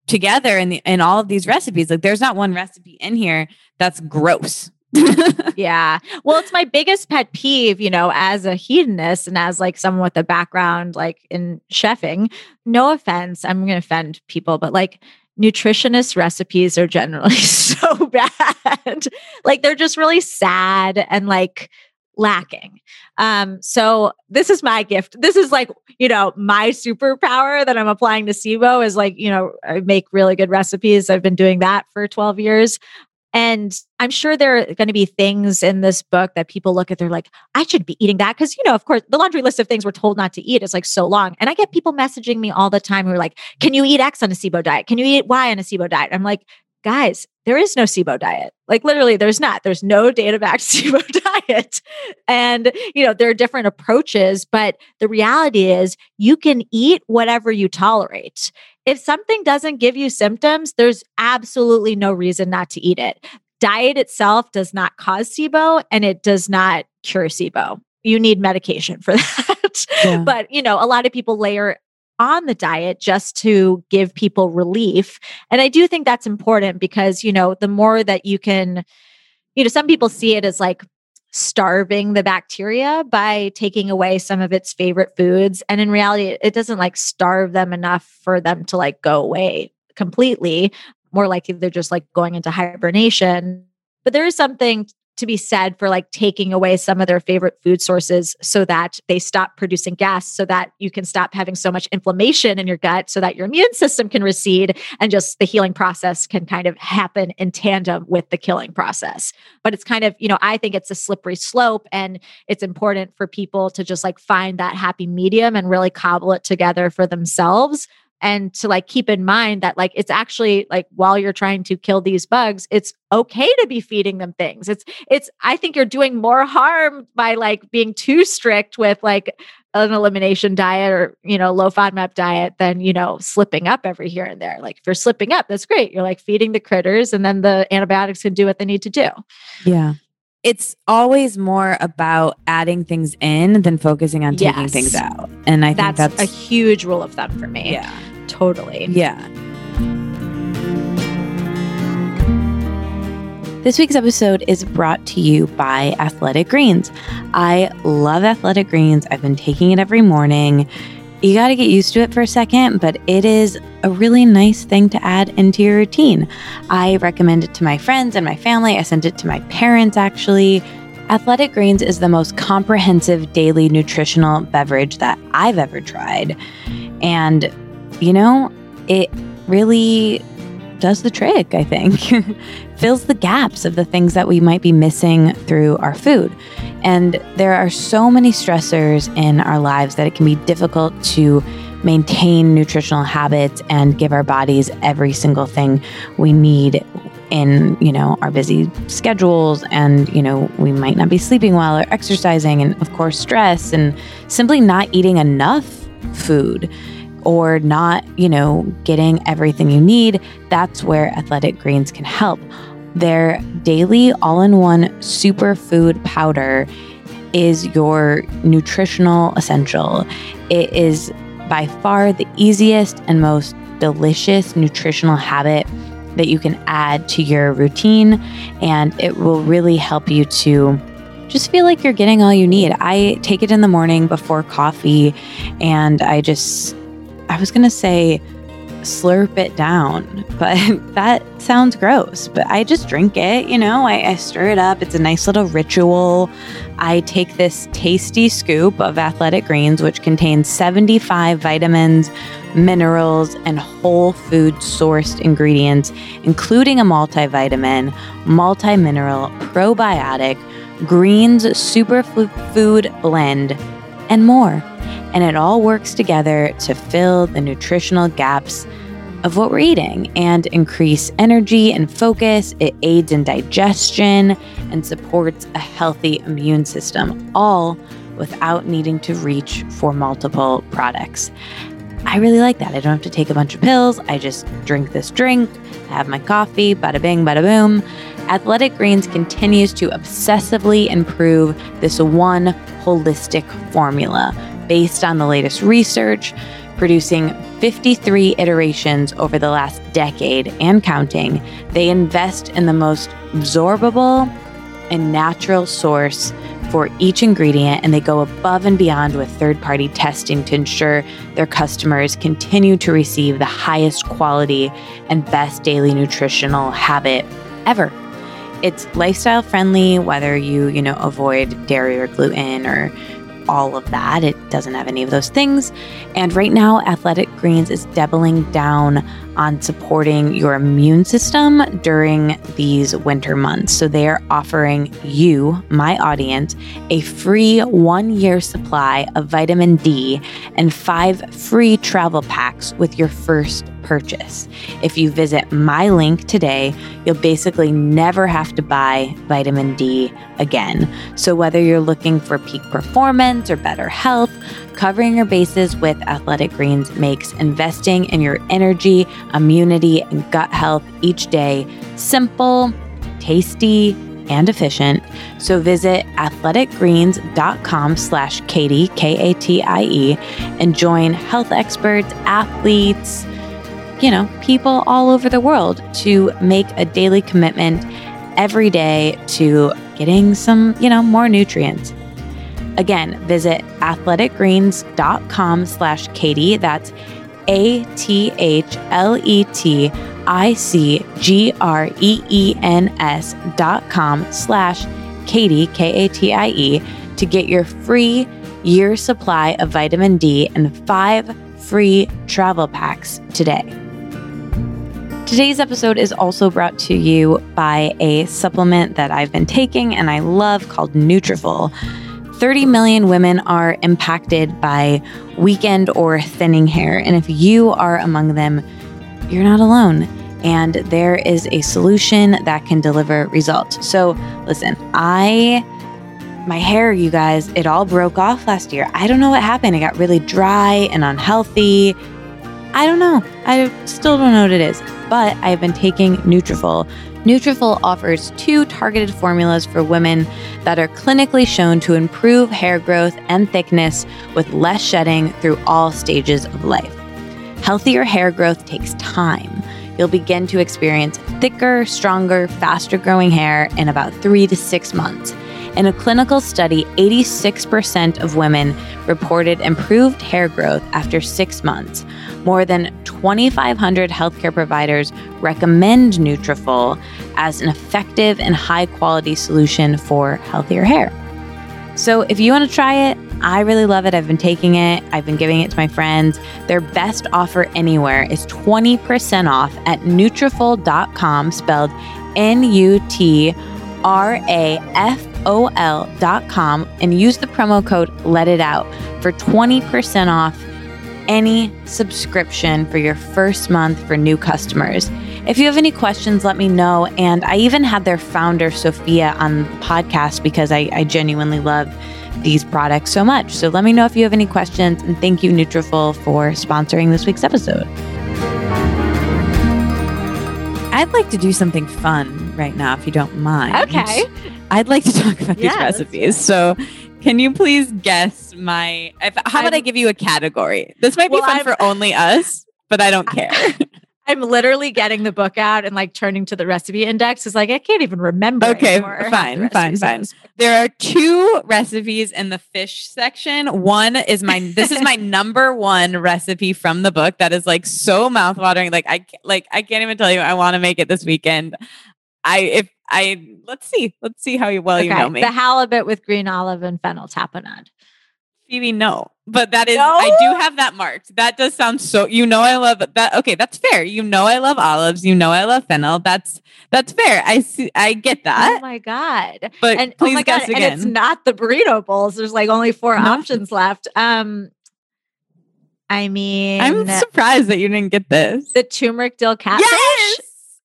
together in the in all of these recipes. Like there's not one recipe in here that's gross. [LAUGHS] yeah. Well, it's my biggest pet peeve, you know, as a hedonist and as like someone with a background like in chefing. No offense, I'm going to offend people, but like nutritionist recipes are generally [LAUGHS] so bad. like they're just really sad and like lacking. Um, so this is my gift. This is like, you know, my superpower that I'm applying to SIBO is like, you know, I make really good recipes. I've been doing that for 12 years. And I'm sure there are going to be things in this book that people look at, they're like, I should be eating that. Cause, you know, of course, the laundry list of things we're told not to eat is like so long. And I get people messaging me all the time who are like, Can you eat X on a SIBO diet? Can you eat Y on a SIBO diet? I'm like, guys, there is no SIBO diet. Like literally, there's not. There's no data backed [LAUGHS] SIBO diet. And, you know, there are different approaches, but the reality is you can eat whatever you tolerate. If something doesn't give you symptoms, there's absolutely no reason not to eat it. Diet itself does not cause SIBO and it does not cure SIBO. You need medication for [LAUGHS] that. Yeah. But, you know, a lot of people layer on the diet just to give people relief. And I do think that's important because, you know, the more that you can, you know, some people see it as like starving the bacteria by taking away some of its favorite foods. And in reality, it doesn't like starve them enough for them to like go away completely. More likely, they're just like going into hibernation. But there is something to be said for like taking away some of their favorite food sources so that they stop producing gas so that you can stop having so much inflammation in your gut so that your immune system can recede and just the healing process can kind of happen in tandem with the killing process. But it's kind of you know i think it's a slippery slope and it's important for people to just like find that happy medium and really cobble it together for themselves and to like keep in mind that like it's actually like while you're trying to kill these bugs it's okay to be feeding them things. It's it's i think you're doing more harm by like being too strict with like an elimination diet or you know low fodmap diet than you know slipping up every here and there. Like if you're slipping up that's great. You're like feeding the critters and then the antibiotics can do what they need to do. Yeah it's always more about adding things in than focusing on taking yes. things out. And I think that's, that's a huge rule of thumb for me. Yeah. Totally. Yeah. This week's episode is brought to you by Athletic Greens. I love Athletic Greens. I've been taking it every morning. You got to get used to it for a second, but it is a really nice thing to add into your routine. I recommend it to my friends and my family. I sent it to my parents actually. Athletic Greens is the most comprehensive daily nutritional beverage that I've ever tried. And, you know, it really does the trick, I think. [LAUGHS] Fills the gaps of the things that we might be missing through our food. And there are so many stressors in our lives that it can be difficult to maintain nutritional habits and give our bodies every single thing we need in you know our busy schedules and you know we might not be sleeping well or exercising and of course stress and simply not eating enough food or not you know getting everything you need that's where athletic greens can help their daily all in one superfood powder is your nutritional essential. It is by far the easiest and most delicious nutritional habit that you can add to your routine, and it will really help you to just feel like you're getting all you need. I take it in the morning before coffee, and I just, I was gonna say, slurp it down, [LAUGHS] but that sounds gross. But I just drink it, you know, I, I, stir it up. It's a nice little ritual. I take this tasty scoop of athletic greens, which contains 75 vitamins, minerals, and whole food sourced ingredients, including a multivitamin, multi mineral, probiotic, greens superfood blend, and more and it all works together to fill the nutritional gaps of what we're eating and increase energy and focus. It aids in digestion and supports a healthy immune system, all without needing to reach for multiple products. I really like that. I don't have to take a bunch of pills. I just drink this drink, have my coffee, bada bing, bada boom. Athletic Greens continues to obsessively improve this one holistic formula based on the latest research, producing 53 iterations over the last decade and counting. They invest in the most absorbable and natural source for each ingredient, and they go above and beyond with third party testing to ensure their customers continue to receive the highest quality and best daily nutritional habit ever. It's lifestyle friendly, whether you, you know, avoid dairy or gluten or all of that. It doesn't have any of those things. And right now, Athletic Greens is doubling down on supporting your immune system during these winter months. So they are offering you, my audience, a free one year supply of vitamin D and five free travel packs with your first purchase. If you visit my link today, you'll basically never have to buy vitamin D again. So, whether you're looking for peak performance or better health, covering your bases with Athletic Greens makes investing in your energy, immunity, and gut health each day simple, tasty, and efficient. So visit athleticgreens.com slash Katie, K-A-T-I-E, and join health experts, athletes, you know, people all over the world to make a daily commitment every day to getting some, you know, more nutrients. Again, visit athleticgreens.com slash Katie. That's A T H L E T I C G R E E N S dot com slash Katie, K A T I E, to get your free year supply of vitamin D and five free travel packs today. Today's episode is also brought to you by a supplement that I've been taking and I love called Nutrafol. 30 million women are impacted by weakened or thinning hair. And if you are among them, you're not alone. And there is a solution that can deliver results. So, listen, I, my hair, you guys, it all broke off last year. I don't know what happened. It got really dry and unhealthy. I don't know. I still don't know what it is, but I've been taking Nutrafol. Nutrafol offers two targeted formulas for women that are clinically shown to improve hair growth and thickness with less shedding through all stages of life. Healthier hair growth takes time. You'll begin to experience thicker, stronger, faster growing hair in about three to six months. In a clinical study, 86% of women reported improved hair growth after six months. More than 2,500 healthcare providers recommend Nutrafol as an effective and high-quality solution for healthier hair. So if you want to try it, I really love it. I've been taking it, I've been giving it to my friends. Their best offer anywhere is 20% off at Nutrafol.com, spelled N U T R A F O L.com, and use the promo code Let It Out for 20% off any subscription for your first month for new customers. If you have any questions, let me know. And I even had their founder, Sophia, on the podcast because I, I genuinely love these products so much. So let me know if you have any questions. And thank you, Nutrafol, for sponsoring this week's episode. I'd like to do something fun right now, if you don't mind. Okay. I'd like to talk about Yeah, these recipes. So, can you please guess my? If, how about I give you a category? This might be Well, fun I'm- for only us, but I don't care. [LAUGHS] I'm literally getting the book out and like turning to the recipe index. It's like I can't even remember. Okay, [LAUGHS] fine, fine, fine. there are two recipes in the fish section. One is my. This is my [LAUGHS] number one recipe from the book. That is like so mouthwatering. Like I like I can't even tell you. I want to make it this weekend. I if I let's see let's see how you- well you know me. The halibut with green olive and fennel tapenade. Phoebe, no. But that is, I do have that marked. That does sound so. You know, I love that. Okay, that's fair. You know, I love olives. You know, I love fennel. That's that's fair. I see. I get that. Oh my god! But and please oh my guess god! again. And it's not the burrito bowls. There's like only four No. options left. Um, I mean, I'm surprised that you didn't get this. the turmeric dill catfish. Yes,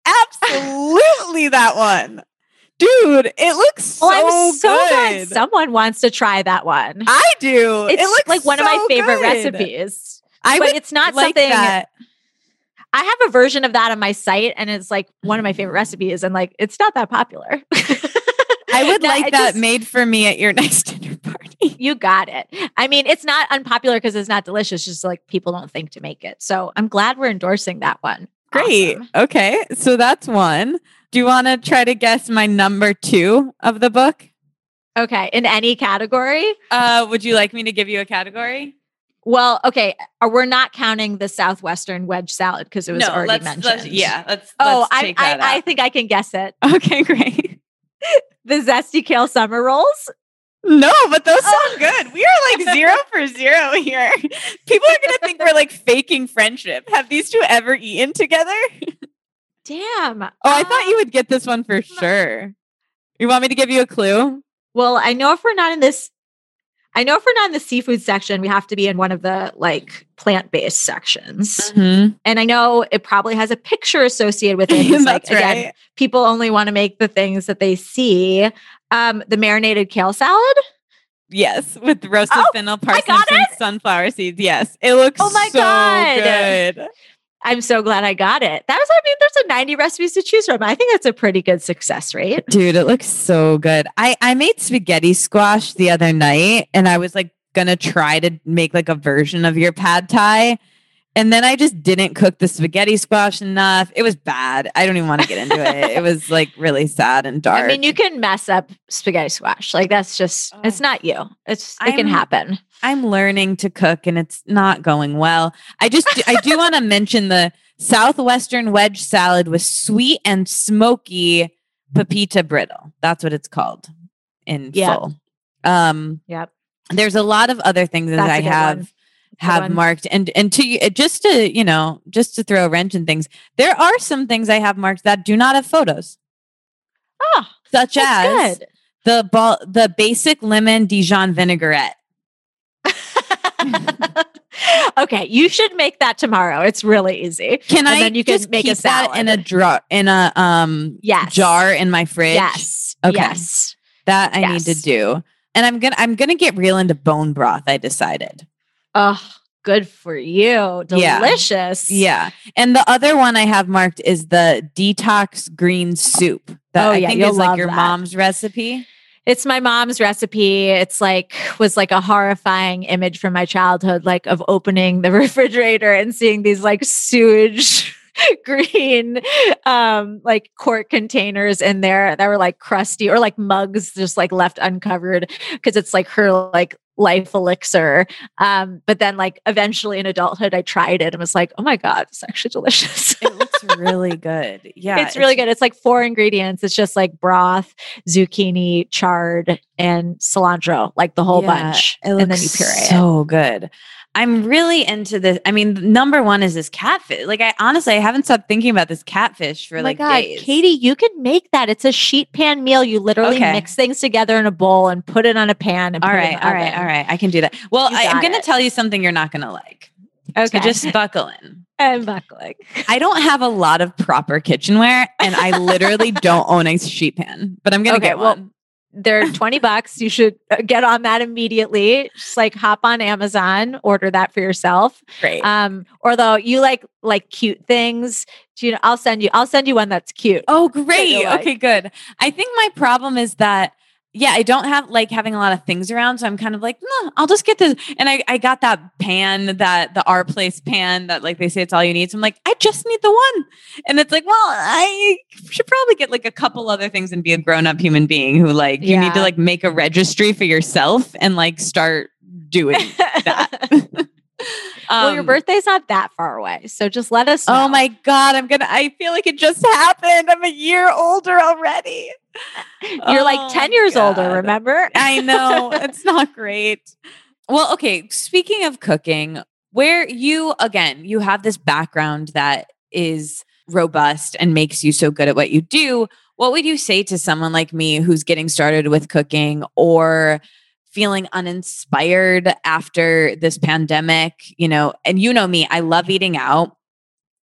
absolutely that one, dude. It looks oh, so Well, I'm so glad good. someone wants to try that one. I do. It's it looks like one of my favorite good. recipes. I but would it's not like something that. I have a version of that on my site, and it's like one of my favorite recipes, and like it's not that popular. [LAUGHS] I would No, like that just- made for me at your [LAUGHS] next dinner party. You got it. I mean, it's not unpopular because it's not delicious. Just like people don't think to make it. So I'm glad we're endorsing that one. Great. Awesome. Okay. So that's one. Do you want to try to guess my number two of the book? Okay. In any category. Uh, would you like me to give you a category? Well, okay. uh, We're not counting the Southwestern wedge salad because it was already let's, mentioned. let's yeah. Let's. Oh, let's I, take I, I think I can guess it. okay, [LAUGHS] great. The zesty kale summer rolls. No, but those Oh. sound good. We are like zero [LAUGHS] for zero here. People are gonna think we're like faking friendship. Have these two ever eaten together? Damn. Oh, I thought you would get this one for sure. You want me to give you a clue? Well, I know if we're not in this, I know if we're not in the seafood section, we have to be in one of the like plant based sections. Mhm. And I know it probably has a picture associated with it. [LAUGHS] 'cause, like, That's again, right. people only want to make the things that they see. Um, the marinated kale salad. Yes, with roasted Oh, fennel, parsnips, and sunflower seeds. Yes, it looks Oh my so God. good. I'm so glad I got it. That was, I mean, there's a 90 recipes to choose from. I think that's a pretty good success rate. Dude, it looks so good. I I made spaghetti squash the other night and I was like gonna try to make like a version of your pad thai. And then I just didn't cook the spaghetti squash enough. It was bad. I don't even want to get into it. It was [LAUGHS] like really sad and dark. I mean, you can mess up spaghetti squash. Like that's just, it's Oh. not you. It's, it can I'm- happen. I'm learning to cook and it's not going well. I just I do [LAUGHS] want to mention the southwestern wedge salad with sweet and smoky pepita brittle. That's what it's called in Yep. full. Um Yep. there's a lot of other things that I have one. Have one. marked and and to just to you know just to throw a wrench in things there are some things i have marked that do not have photos Oh, such as good. the ball the basic lemon dijon vinaigrette [LAUGHS] okay, you should make that tomorrow. It's really easy. can And i then you can just make a keep that in a drawer in a um Yes. jar in my fridge Yes. Okay. Yes. that i need to do and i'm gonna i'm gonna get real into bone broth i decided Oh, good for you. Delicious. yeah and the other one i have marked is the detox green soup that Oh, i yeah, think you'll is like your that. mom's recipe It's my mom's recipe. It's like was like a horrifying image from my childhood, like of opening the [LAUGHS] refrigerator and seeing these like sewage [LAUGHS] green um like quart containers in there that were like crusty or like mugs just like left uncovered because it's like her like life elixir um but then like eventually in adulthood i tried it and was like oh my god it's actually delicious it looks really [LAUGHS] good yeah it's really good. It's like four ingredients. It's just like broth, zucchini, chard, and cilantro, like the whole Yeah, bunch. It and then you puree it. so good. I'm really into this. I mean, number one is this catfish. Like, I honestly, I haven't stopped thinking about this catfish for Oh like God, days. Katie, you can make that. It's a sheet pan meal. You literally Okay. mix things together in a bowl and put it on a pan. And all put it in right, all right, all right. I can do that. Well, I, I'm going to tell you something you're not going to like. Okay, So just buckle in. [LAUGHS] I'm buckling. I don't have a lot of proper kitchenware, and I literally [LAUGHS] don't own a sheet pan, but I'm going to Okay, get well, one. They're [LAUGHS] 20 bucks. You should uh, get on that immediately. Just like hop on Amazon, order that for yourself. Great. Um, or though you like like cute things, do you know, I'll send you, I'll send you one that's cute. Oh, great. like. Okay, good. I think my problem is that yeah, I don't have like having a lot of things around, so I'm kind of like, no, I'll just get this. And I, I got that pan, that the our place pan that like they say it's all you need. So I'm like, I just need the one. And it's like, well, I should probably get like a couple other things and be a grown up human being who like you need to like make a registry for yourself and like start doing that. [LAUGHS] [LAUGHS] well, your Um, birthday's not that far away, so just let us know. Oh my god, I'm gonna. I feel like it just [LAUGHS] happened. I'm a year older already. [LAUGHS] You're Oh like 10 my years older, remember? I know [LAUGHS] it's not great. Well, okay. Speaking of cooking, where you again, you have this background that is robust and makes you so good at what you do. What would you say to someone like me who's getting started with cooking or feeling uninspired after this pandemic? You know, and you know me, I love eating out.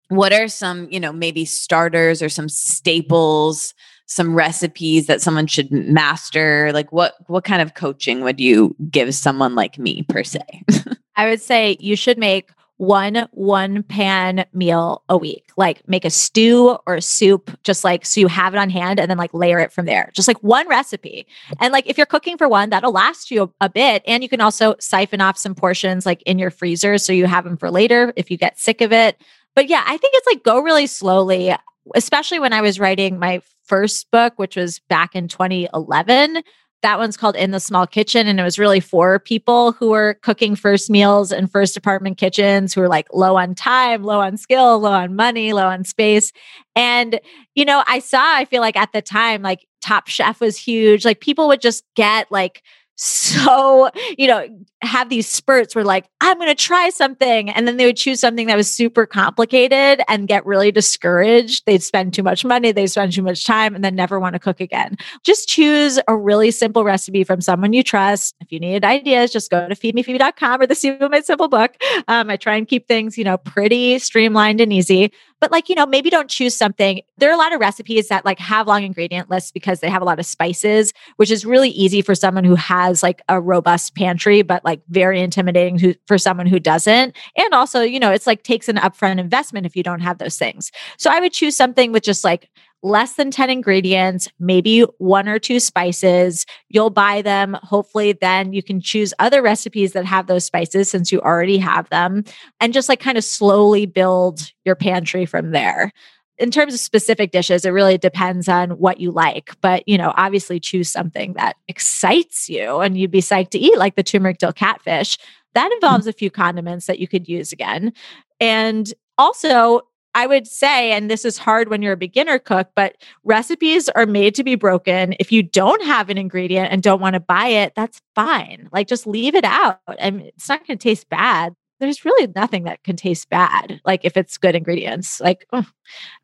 What are some, you know, maybe starters or some staples? some recipes that someone should master like what what kind of coaching would you give someone like me per se [LAUGHS] I would say you should make one one pan meal a week. Like make a stew or a soup, just like so you have it on hand and then like layer it from there. Just like one recipe. And like if you're cooking for one, that'll last you a, a bit. And you can also siphon off some portions like in your freezer so you have them for later if you get sick of it. But yeah, I think it's like go really slowly, especially when I was writing my first book, which was back in 2011 that one's called In the Small Kitchen. And it was really for people who were cooking first meals in first apartment kitchens who were like low on time, low on skill, low on money, low on space. And, you know, I saw, I feel like at the time, like Top Chef was huge. Like people would just get like so, you know, have these spurts where like, I'm going to try something. And then they would choose something that was super complicated and get really discouraged. They'd spend too much money, they'd spend too much time, and then never want to cook again. Just choose a really simple recipe from someone you trust. If you needed ideas, just go to feedmephoebe.com or the SIBO Made Simple book. Um, I try and keep things, you know, pretty streamlined and easy but like you know maybe don't choose something. There are a lot of recipes that like have long ingredient lists because they have a lot of spices which is really easy for someone who has like a robust pantry but like very intimidating for someone who doesn't. And also you know it's like takes an upfront investment if you don't have those things. So i would choose something with just like less than 10 ingredients, maybe one or two spices. You'll buy them. Hopefully, then you can choose other recipes that have those spices since you already have them and just like kind of slowly build your pantry from there. In terms of specific dishes, it really depends on what you like. But, you know, obviously choose something that excites you and you'd be psyched to eat, like the turmeric dill catfish. That involves a few condiments that you could use again. And also, I would say, and this is hard when you're a beginner cook, but recipes are made to be broken. If you don't have an ingredient and don't want to buy it, that's fine. Like just leave it out. I mean, it's not going to taste bad. There's really nothing that can taste bad, like if it's good ingredients. Like, oh,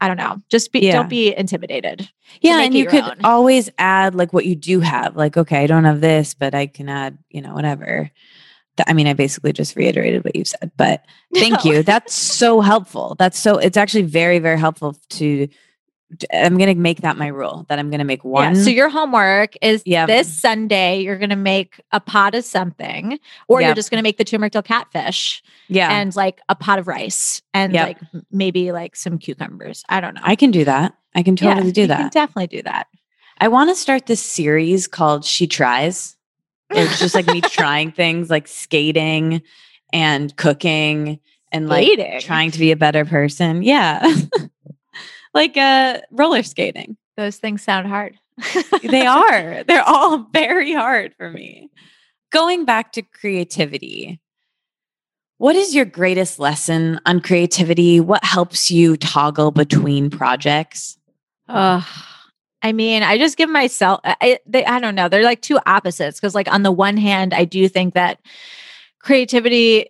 I don't know. Just be, yeah. don't be intimidated. Yeah. And you could own. always add like what you do have. Like, okay, I don't have this, but I can add, you know, whatever. I mean, I basically just reiterated what you said, but thank no. you. That's so helpful. That's so, it's actually very, very helpful to, I'm going to make that my rule that I'm going to make one. Yeah, so your homework is yep. this Sunday, you're going to make a pot of something, or yep. you're just going to make the turmeric dill catfish. Yeah. And like a pot of rice and yep. like maybe like some cucumbers. I don't know. I can do that. I can totally yeah, do that. definitely do that. I want to start this series called She Tries it's just like me trying things like skating and cooking and like skating. trying to be a better person. Yeah. [LAUGHS] like uh roller skating. Those things sound hard. they are. They're [LAUGHS] all very hard for me. Going back to creativity. What is your greatest lesson on creativity? What helps you toggle between projects? Uh I mean, I just give myself, I, they, I don't know, they're like two opposites. Cause, like, on the one hand, I do think that creativity,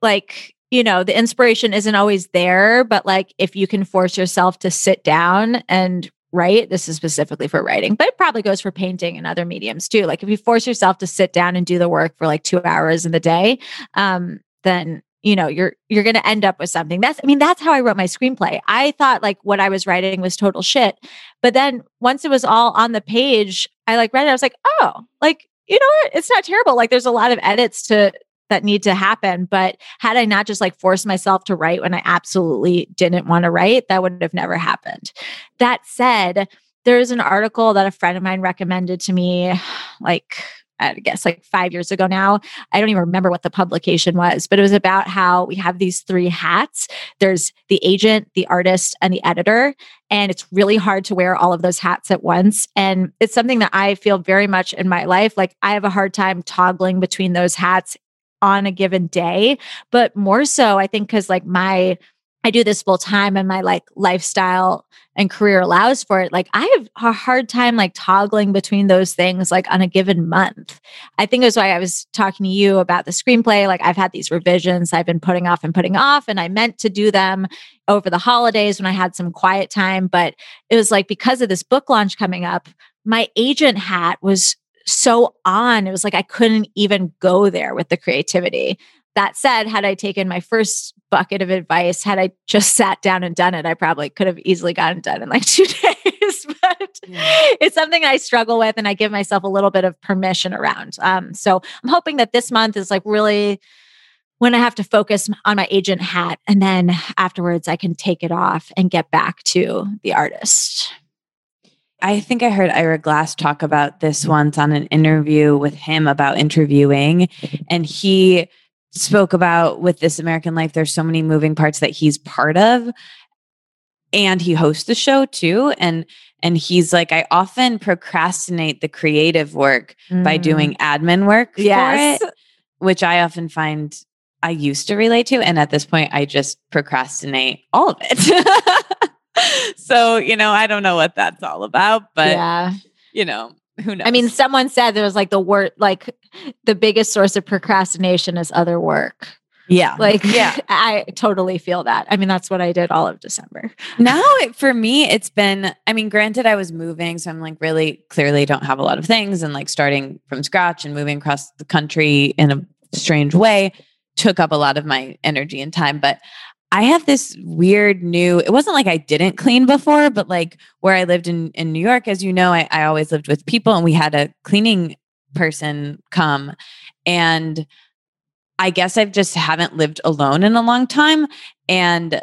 like, you know, the inspiration isn't always there, but like, if you can force yourself to sit down and write, this is specifically for writing, but it probably goes for painting and other mediums too. Like, if you force yourself to sit down and do the work for like two hours in the day, um, then you know you're you're going to end up with something. That's i mean that's how i wrote my screenplay. I thought like what i was writing was total shit but then once it was all on the page i like read it i was like oh like you know what? It's not terrible. Like there's a lot of edits to that need to happen but had i not just like forced myself to write when i absolutely didn't want to write that would have never happened. That said there's an article that a friend of mine recommended to me [SIGHS] like I guess like five years ago now. I don't even remember what the publication was, but it was about how we have these three hats there's the agent, the artist, and the editor. And it's really hard to wear all of those hats at once. And it's something that I feel very much in my life. Like I have a hard time toggling between those hats on a given day, but more so, I think, because like my I do this full time and my like lifestyle and career allows for it. Like I have a hard time like toggling between those things like on a given month. I think it was why I was talking to you about the screenplay. Like I've had these revisions I've been putting off and putting off, and I meant to do them over the holidays when I had some quiet time. But it was like because of this book launch coming up, my agent hat was so on. It was like I couldn't even go there with the creativity. That said, had I taken my first bucket of advice, had I just sat down and done it, I probably could have easily gotten done in like [LAUGHS] two days. [LAUGHS] but yeah. it's something I struggle with and I give myself a little bit of permission around. Um, so I'm hoping that this month is like really when I have to focus on my agent hat. And then afterwards, I can take it off and get back to the artist. I think I heard Ira Glass talk about this once on an interview with him about interviewing. And he spoke about with This American Life, there's so many moving parts that he's part of. And he hosts the show too. And and he's like, I often procrastinate the creative work mm. by doing admin work yes. for it, which I often find I used to relate to. And at this point, I just procrastinate all of it. [LAUGHS] so, you know, I don't know what that's all about, but yeah. you know, Who knows? I mean, someone said there was like the word, like the biggest source of procrastination is other work. yeah. Like, yeah. [LAUGHS] I totally feel that. I mean, that's what I did all of December. now it, for me it's been i mean granted i was moving so i'm like really clearly don't have a lot of things and like starting from scratch and moving across the country in a strange way took up a lot of my energy and time but i have this weird new it wasn't like i didn't clean before but like where i lived in in new york as you know i, I always lived with people and we had a cleaning person come and i guess i've just haven't lived alone in a long time and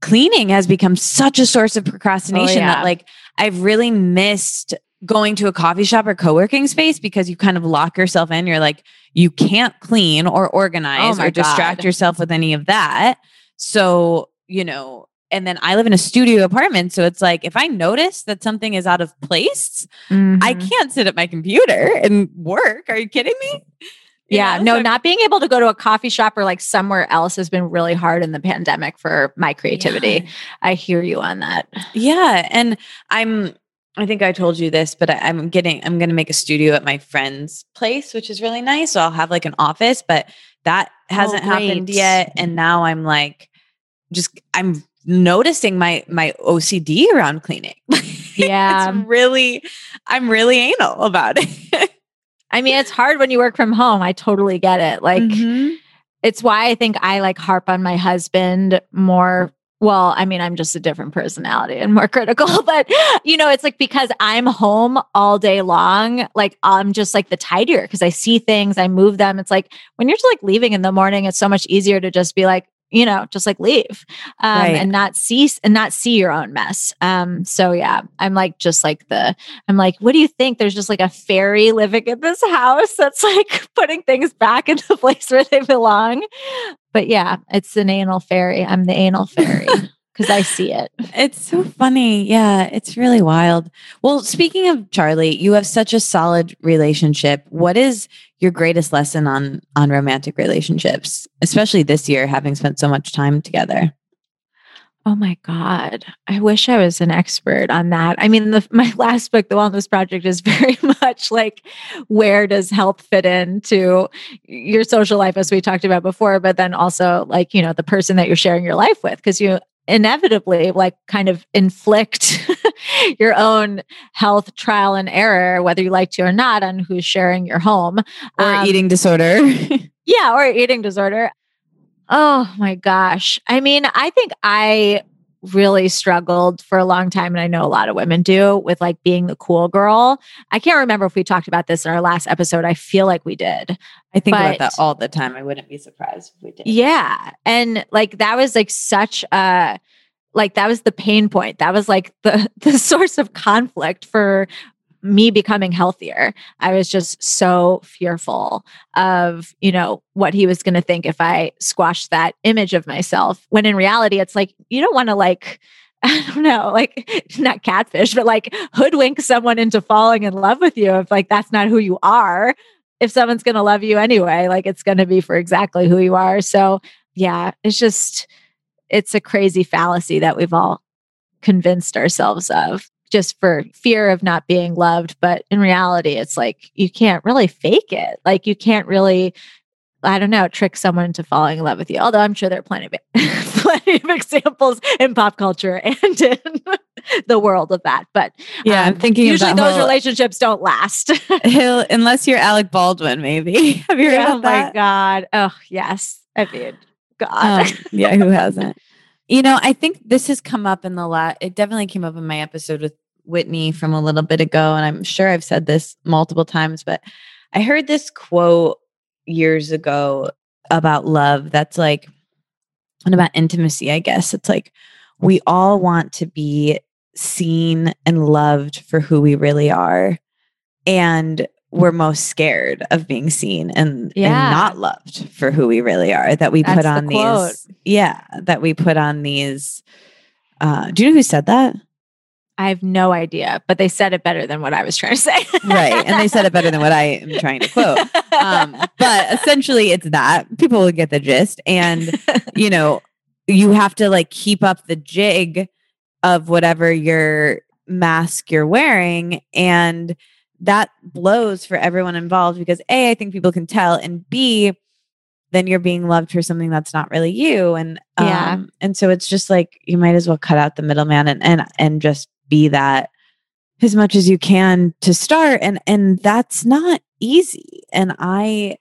cleaning has become such a source of procrastination yeah. that like I've really missed going to a coffee shop or co-working space because you kind of lock yourself in. You're like, you can't clean or oh organize Oh or distract God. yourself with any of that. So, you know, and then I live in a studio apartment. So it's like if I notice that something is out of place, I Mhm. can't sit at my computer and work. Are you kidding me? [LAUGHS] You Yeah, know? no, So- not being able to go to a coffee shop or like somewhere else has been really hard in the pandemic for my creativity. Yeah. I hear you on that. Yeah. And I'm, I think I told you this, but I, I'm getting, I'm going to make a studio at my friend's place, which is really nice. So I'll have like an office, but that hasn't happened yet. And now I'm like, just, I'm noticing my, my OCD around cleaning. [LAUGHS] Yeah. it's really, I'm really anal about it. I mean, it's hard when you work from home. I totally get it. Like, Mhm. it's why I think I like harp on my husband more. Well, I mean, I'm just a different personality and more [LAUGHS] critical, but you know, it's like because I'm home all day long, like I'm just like the tidier because I see things, I move them. It's like when you're just like leaving in the morning, it's so much easier to just be like, you know, just like leave um, Right. and not see and not see your own mess. Um, so yeah, I'm like just like the I'm like, what do you think? There's just like a fairy living in this house that's like [LAUGHS] putting things back into the place where they belong. But yeah, it's an anal fairy. I'm the anal fairy because I see it. [LAUGHS] It's so funny. Yeah, it's really wild. Well, speaking of Charlie, you have such a solid relationship. What is your greatest lesson on on romantic relationships, especially this year having spent so much time together? Oh my God. I wish I was an expert on that. I mean, the, [LAUGHS] my last book, The Wellness Project, is very [LAUGHS] much like where does health fit into your social life, as we talked about before, but then also like, you know, the person that you're sharing your life with, because you inevitably like kind of inflict [LAUGHS] your own health trial and error, whether you like to or not, on who's sharing your home Or Um, eating disorder? [LAUGHS] yeah, or eating disorder. Oh my gosh. I mean, I think I really struggled for a long time, and I know a lot of women do with like being the cool girl. I can't remember if we talked about this in our last episode. I feel like we did. I think about that all the time. I wouldn't be surprised if we did. Yeah. And like that was like such a like that was the pain point. That was like the [LAUGHS] the source of conflict for me becoming healthier. I was just so fearful of, you know, what he was going to think if I squashed that image of myself. When in reality it's like you don't want to like [LAUGHS] I don't know, like [LAUGHS] not catfish, but like hoodwink someone into falling in love with you if like that's not who you are. If someone's going to love you anyway, like it's going to be for exactly who you are. So, yeah, it's just it's a crazy fallacy that we've all convinced ourselves of just for fear of not being loved, but in reality it's like you can't really fake it. Like you can't really I don't know, trick someone into falling in love with you. Although I'm sure there are plenty of [LAUGHS] plenty of examples in pop culture [LAUGHS] and in the world of that. But Yeah, I'm um, thinking usually those whole- relationships don't last. [LAUGHS] Unless you're Alec Baldwin, maybe. Have you heard oh my that? god. Oh yes. I mean, God. Um, yeah, who hasn't? You know, I think this has come up in the last, it definitely came up in my episode with Whitney from a little bit ago. And I'm sure I've said this multiple times, but I heard this quote years ago about love that's like, and about intimacy, I guess. It's like, we all want to be seen and loved for who we really are. And we're most scared of being seen and, Yeah. and not loved for who we really are. That we That's put the on quote. these, yeah, that we put on these. Uh, do you know who said that? I have no idea, but they said it better than what I was trying to say. Right, and they said it better than what I am trying to quote. Um, but essentially, it's that people will get the gist, and you know, you have to like keep up the jig of whatever your mask you're wearing, and that blows for everyone involved because A, I think people can tell, and B, then you're being loved for something that's not really you. And um, Yeah. and so it's just like you might as well cut out the middleman and and and just be that as much as you can to start. And and that's not easy. And I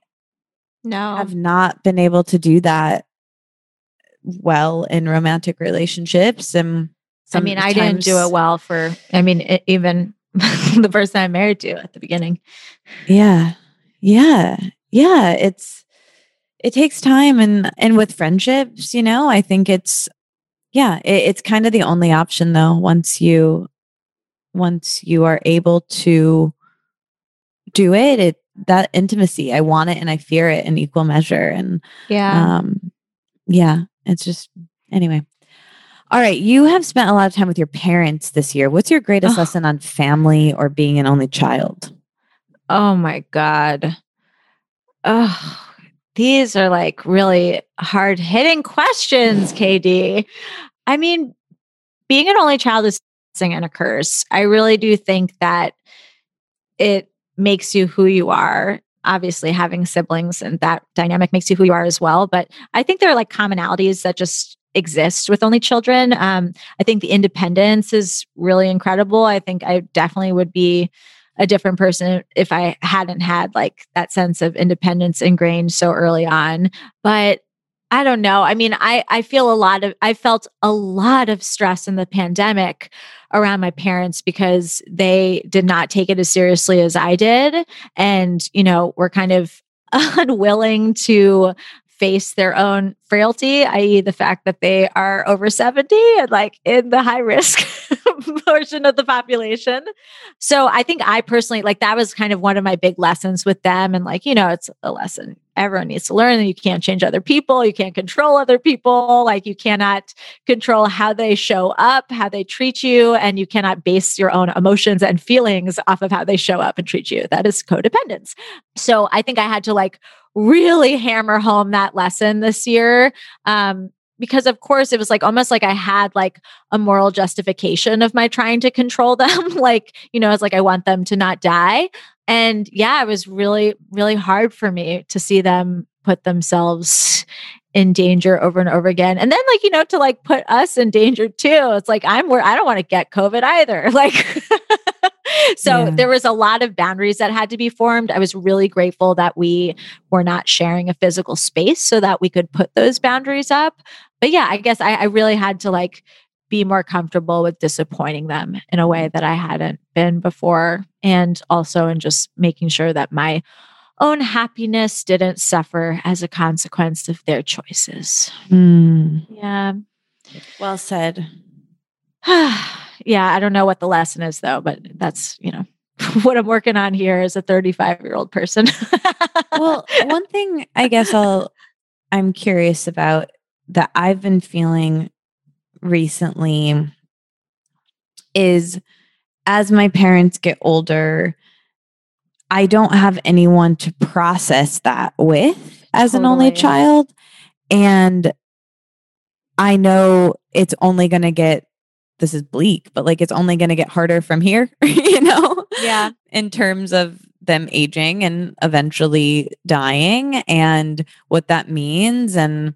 No. have not been able to do that well in romantic relationships. And I mean, I didn't do it well for, I mean, e- even [LAUGHS] the person I'm married to at the beginning. Yeah. Yeah. Yeah. It's it takes time and and with friendships, you know, I think it's yeah, it, it's kind of the only option though once you once you are able to do it, it that intimacy, I want it and I fear it in equal measure and Yeah. um yeah, it's just anyway. All right, you have spent a lot of time with your parents this year. What's your greatest lesson on family or being an only child? oh my God. Oh, these are like really hard hitting questions, KD. I mean, being an only child is and a curse. I really do think that it makes you who you are. Obviously, having siblings and that dynamic makes you who you are as well. But I think there are like commonalities that just exist with only children. Um, I think the independence is really incredible. I think I definitely would be a different person if I hadn't had like that sense of independence ingrained so early on. But I don't know. I mean, I I feel a lot of I felt a lot of stress in the pandemic around my parents because they did not take it as seriously as I did and, you know, were kind of [LAUGHS] unwilling to face their own frailty, i.e., the fact that they are over 70 and like in the high risk [LAUGHS] portion of the population. So I think I personally, like, that was kind of one of my big lessons with them. And like, you know, it's a lesson everyone needs to learn that you can't change other people, you can't control other people, like, you cannot control how they show up, how they treat you, and you cannot base your own emotions and feelings off of how they show up and treat you. That is codependence. So I think I had to like really hammer home that lesson this year. Um, because of course it was like almost like I had like a moral justification of my trying to control [LAUGHS] them. like, you know, it's like I want them to not die. And yeah, it was really, really hard for me to see them put themselves in danger over and over again. And then like, you know, to like put us in danger too. It's like I'm where I don't want to get COVID either. [LAUGHS] Like so Yeah. there was a lot of boundaries that had to be formed. I was really grateful that we were not sharing a physical space so that we could put those boundaries up. But yeah, I guess I, I really had to like be more comfortable with disappointing them in a way that I hadn't been before. And also in just making sure that my own happiness didn't suffer as a consequence of their choices. Hmm. Yeah. Well said. [SIGHS] yeah, I don't know what the lesson is though, but that's, you know, [LAUGHS] what I'm working on here as a 35 year old person. well, one thing I guess I'll I'm curious about that I've been feeling recently is as my parents get older, I don't have anyone to process that with as an only child. And I know it's only going to get, this is bleak, but like it's only going to get harder from here, [LAUGHS] you know? yeah. in terms of them aging and eventually dying and what that means and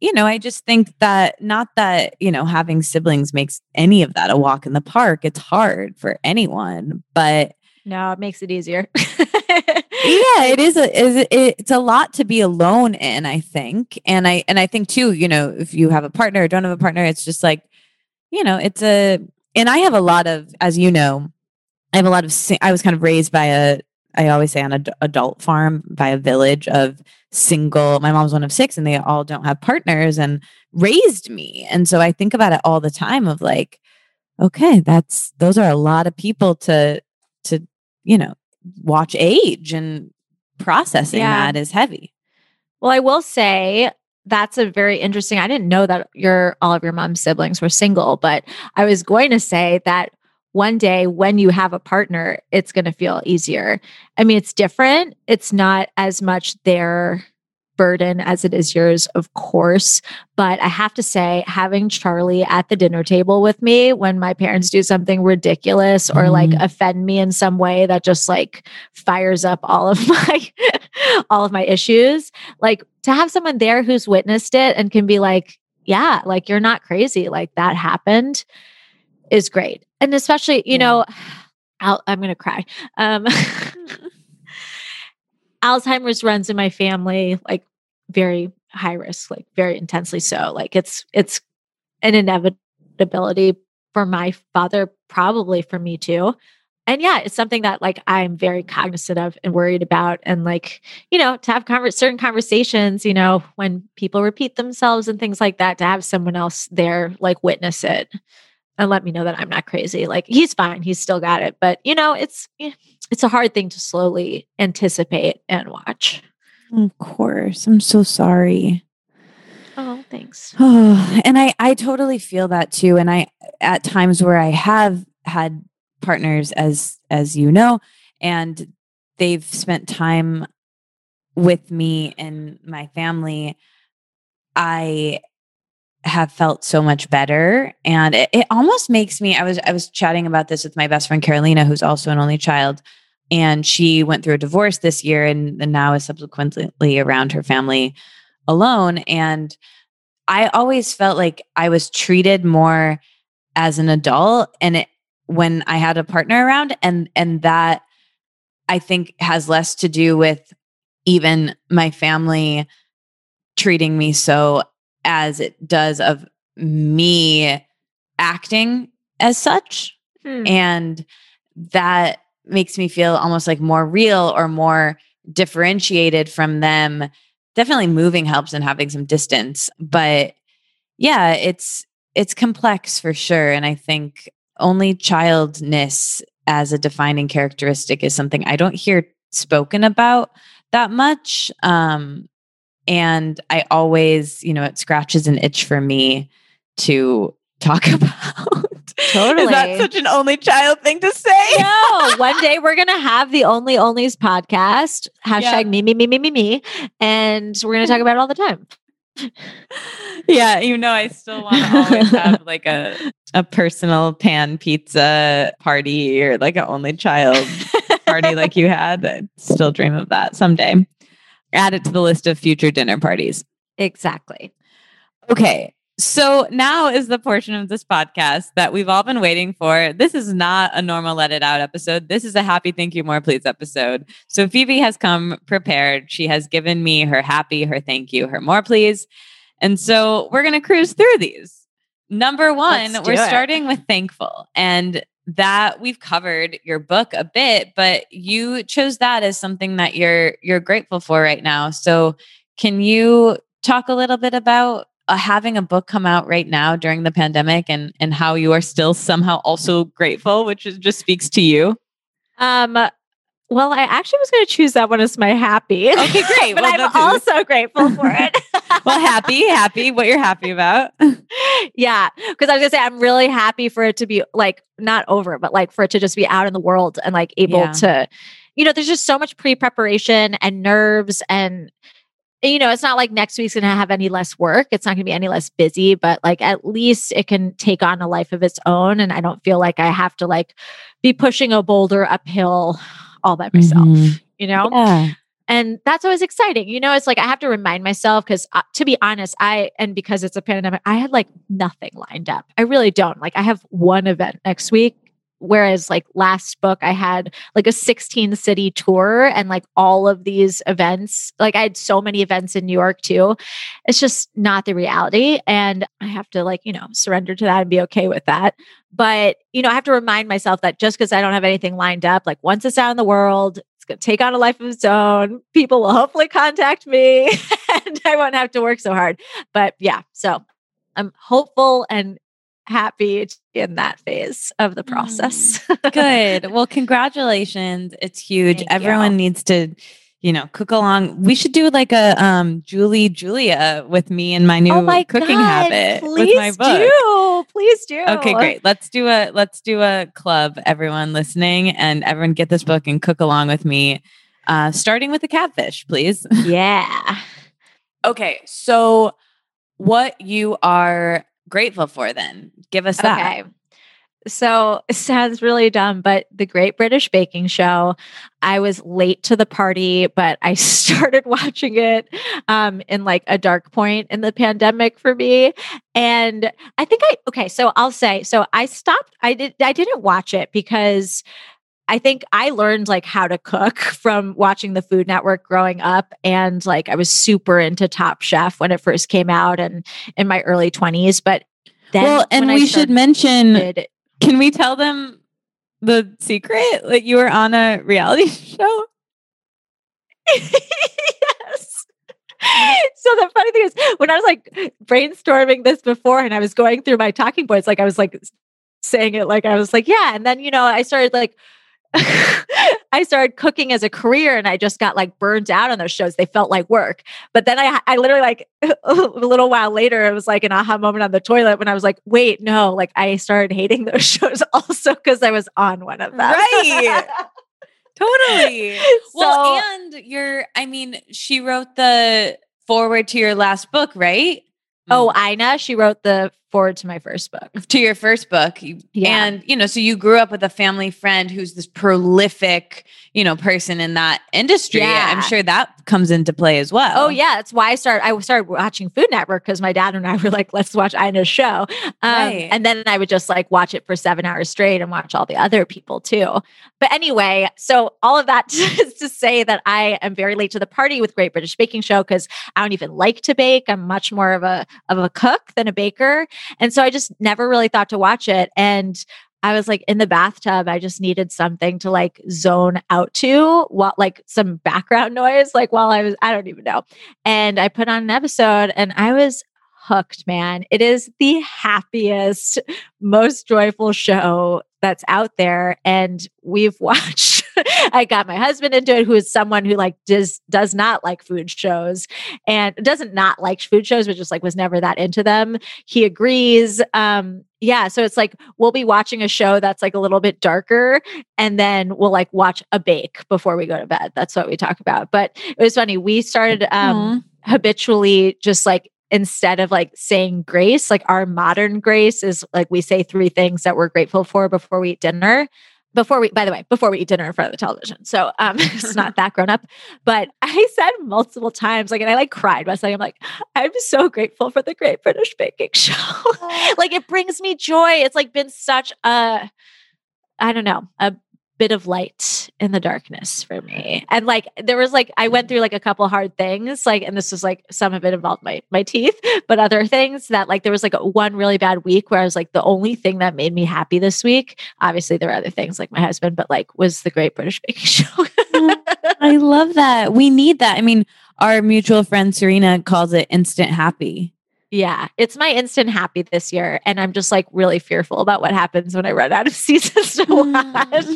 you know i just think that not that you know having siblings makes any of that a walk in the park it's hard for anyone but No, it makes it easier. [LAUGHS] yeah it is a is it's a lot to be alone in i think and i and i think too you know if you have a partner or don't have a partner it's just like you know it's a and i have a lot of as you know i have a lot of i was kind of raised by a i always say on an adult farm by a village of single my mom's one of six and they all don't have partners and raised me and so i think about it all the time of like okay that's those are a lot of people to to you know watch age and processing Yeah. that is heavy. well, I will say that's a very interesting. I didn't know that your all of your mom's siblings were single, but I was going to say that one day when you have a partner, it's going to feel easier. I mean, it's different. It's not as much their burden as it is yours, of course. But I have to say, having Charlie at the dinner table with me when my parents do something ridiculous or like Mhm. offend me in some way that just like fires up all of [LAUGHS] my all of my issues, like to have someone there who's witnessed it and can be like, yeah, like you're not crazy, like that happened is great. And especially, you Yeah. know, I'll, I'm going to cry. Um, [LAUGHS] Alzheimer's runs in my family, like very high risk, like very intensely so. Like it's it's an inevitability for my father, probably for me too. And yeah, it's something that like I'm very cognizant of and worried about. And like, you know, to have conver- certain conversations, you know, when people repeat themselves and things like that, to have someone else there like witness it and let me know that I'm not crazy. Like he's fine, he's still got it. But you know, it's eh, it's a hard thing to slowly anticipate and watch. Of course. I'm so sorry. Oh, thanks. Oh, [SIGHS] and I I totally feel that too. And I at times where I have had partners as as you know, and they've spent time with me and my family, I have felt so much better. And it, it almost makes me I was I was chatting about this with my best friend Carolina, who's also an only child. And she went through a divorce this year and, and now is subsequently around her family alone. And I always felt like I was treated more as an adult and it, when I had a partner around and and that I think has less to do with even my family treating me so as it does of me acting as such. Hmm. and that makes me feel almost like more real or more differentiated from them. Definitely moving helps and having some distance but yeah it's it's complex for sure. And i think only childness as a defining characteristic is something i don't hear spoken about that much. Um and i always you know it scratches an itch for me to talk [LAUGHS] about Totally. is that such an only child thing to say no, one day we're gonna have the Only Onlys podcast. Hashtag Yeah. me, me, me, me, me, me. And we're gonna talk about it all the time. yeah, you know, I still want to always [LAUGHS] have like a a personal pan pizza party or like an only child party like you had. I still dream of that someday. Add it to the list of future dinner parties. Exactly. Okay. So now is the portion of this podcast that we've all been waiting for. This is not a normal let it out episode. This is a happy thank you more please episode. So Phoebe has come prepared. She has given me her happy, her thank you, her more please. And so we're going to cruise through these. Number 1, we're it. starting with thankful. And that we've covered your book a bit, but you chose that as something that you're you're grateful for right now. So can you talk a little bit about uh, having a book come out right now during the pandemic and and how you are still somehow also grateful, which is, just speaks to you. Um, well, I actually was gonna choose that one as my happy. Okay, [LAUGHS] great. but Well, I'm also grateful for it. [LAUGHS] Well, happy, happy. What you're happy about? [LAUGHS] yeah. Because I was gonna say I'm really happy for it to be like not over, but like for it to just be out in the world and like able Yeah. to, you know, there's just so much pre-preparation and nerves and you know, it's not like next week's gonna have any less work. It's not gonna be any less busy, but like at least it can take on a life of its own. And I don't feel like I have to like be pushing a boulder uphill all by myself, Mhm. you know? Yeah. and that's always exciting you know it's like i have to remind myself because uh, to be honest i and because it's a pandemic i had like nothing lined up i really don't like i have one event next week whereas like last book i had like a 16 city tour and like all of these events like i had so many events in new york too. It's just not the reality and i have to like you know surrender to that and be okay with that. But you know i have to remind myself that just because i don't have anything lined up like once it's out in the world it's going to take on a life of its own. People will hopefully contact me [LAUGHS] and i won't have to work so hard. But yeah so i'm hopeful and happy in that phase of the process [LAUGHS] Good. Well, congratulations. It's huge. Thank Everyone you. needs to, you know, cook along. We should do like a um Julie Julia with me and my new oh my cooking God, habit please with my book. do please do Okay, great. Let's do a let's do a club, everyone listening, and everyone get this book and cook along with me. Uh, starting with the catfish, please. [LAUGHS] yeah Okay, so what you are grateful for then? Give us that. Okay. So [LAUGHS] it sounds really dumb, but the Great British Baking Show, I was late to the party, but I [LAUGHS] started watching it um, in like a dark point in the pandemic for me. And I think I, okay, so I'll say, so I stopped, I did, I didn't watch it because I think I learned like how to cook [LAUGHS] from watching the Food Network growing up. And like I was super into Top Chef when it first came out and in my early 20s. But then, well, and we should mention can we tell them the secret? Like you were on a reality [LAUGHS] show? yes. So the funny thing is, when I was like brainstorming this before and I was going through my talking points, like I was like saying it like I was like, yeah. And then, you know, I started like, [LAUGHS] I started cooking as a career and I just got like burned out on those shows. They felt like work. But then I I literally like [LAUGHS] a little while later, it was like an aha moment on the toilet when I was like, wait, no, like I started hating those [LAUGHS] shows also because I was on one of them. Right. Totally. well, and you're, I mean, she wrote the forward to your last book, right? Oh, mm. Ina, she wrote the forward to my first book. [LAUGHS] to your first book. Yeah. And, you know, so you grew up with a family friend who's this prolific, you know, person in that industry. Yeah. I'm sure that comes into play as well. Oh yeah, that's why I started. I started watching Food Network because my dad and I [LAUGHS] were like, "Let's watch Ina's show," um, Right. and then I would just like watch it for seven hours straight and watch all the other people too. But anyway, so all of that [LAUGHS] is to say that I am very late to the party with Great British Baking Show because I don't even like to bake. I'm much more of a of a cook than a baker, and so I just never really thought to watch it. And I was like in the bathtub. I just needed something to like zone out to, what like some background [LAUGHS] noise, like while I was, I don't even know. And I put on an episode and I was hooked, man. It is the happiest, most joyful show that's out there. And we've [LAUGHS] watched, I got my husband into it, who is someone who like does does not like food shows and doesn't not like food shows, but just like was never that into them. He agrees. Um, yeah. So it's like we'll be watching a show that's like a little bit darker, and then we'll like watch a bake before we go to bed. That's what we talk about. But it was funny. We started um habitually just like instead of like saying grace, like our modern grace is like we say three things that we're grateful for before we eat dinner. Before we, by the way, before we eat dinner in front of the television. So um [LAUGHS] it's not that grown up. But [LAUGHS] I said multiple times, like, and I like cried by saying, I'm like, I'm so grateful for the Great British Baking Show. [LAUGHS] like it brings me joy. It's like been such a I don't know, a bit of light in the darkness for me. And like there was like I went through like a couple hard things, like and this was like some of it involved my my teeth, [LAUGHS] but other things that like there was like a, one really bad week where I was like the only thing that made me happy this week. Obviously there were other things like my husband, but like was the Great British Baking [LAUGHS] Show. I love that. We need that. I mean, our mutual friend Serena calls it instant happy. Yeah, it's my instant happy this year, and I'm just like really fearful about what happens when I run out of [LAUGHS] seasons to watch.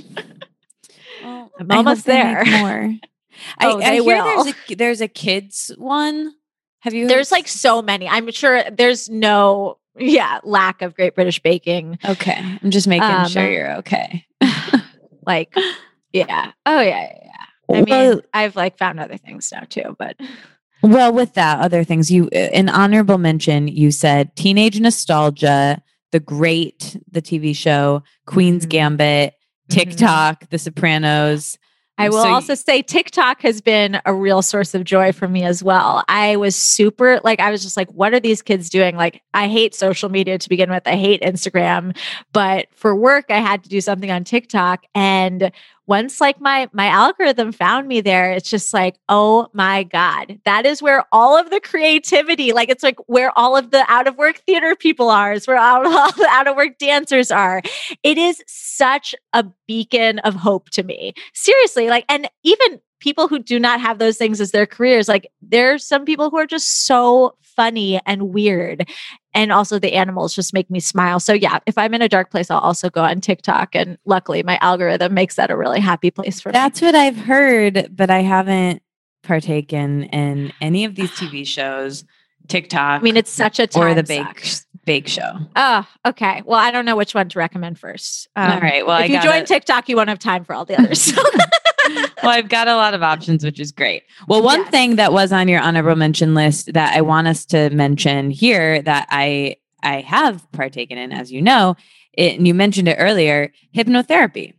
Well, I'm almost there. [LAUGHS] More. Oh, I, I hear will. there's a there's a kids one. Have you? There's like so many. I'm sure there's no yeah lack of Great British Baking. okay. I'm just making Um, sure you're okay. Like yeah, oh yeah, yeah. yeah. I mean, I've like found other things now too, but Well, with that, other things you an honorable mention. You said teenage nostalgia, The Great, the TV show, Queen's Mhm. Gambit, Mhm. TikTok, The Sopranos. I will So also say TikTok has been a real source of joy for me as well. I was super like I was just like what are these kids doing? Like I hate social media to begin with. I hate Instagram, but for work I had to do something on TikTok and once like my my algorithm found me there, it's just like, "Oh my god. That is where all of the creativity, like it's like where all of the out of work theater people are, it's where all, [LAUGHS] all the out of work dancers are it is such a beacon of hope to me. Seriously, like, and even people who do not have those things as their careers, like, there's some people who are just so funny and weird. And also, the animals just make me smile. So, yeah, if I'm in a dark place, I'll also go on TikTok. And luckily, my algorithm makes that a really happy place for me. That's what I've heard, but I haven't partaken in any of these TV [SIGHS] shows, TikTok. I mean, it's such a time or the bake suck. bake show. Oh, okay. Well, I don't know which one to recommend first. Um, All right. Well, if I you join TikTok, you won't have time for all the others. [LAUGHS] [LAUGHS] [LAUGHS] well, I've got a lot of options, which is great. Well, one Yes. thing that was on your honorable mention list that I want us to mention here that I I have partaken in, as you know, it, and you mentioned it earlier, hypnotherapy.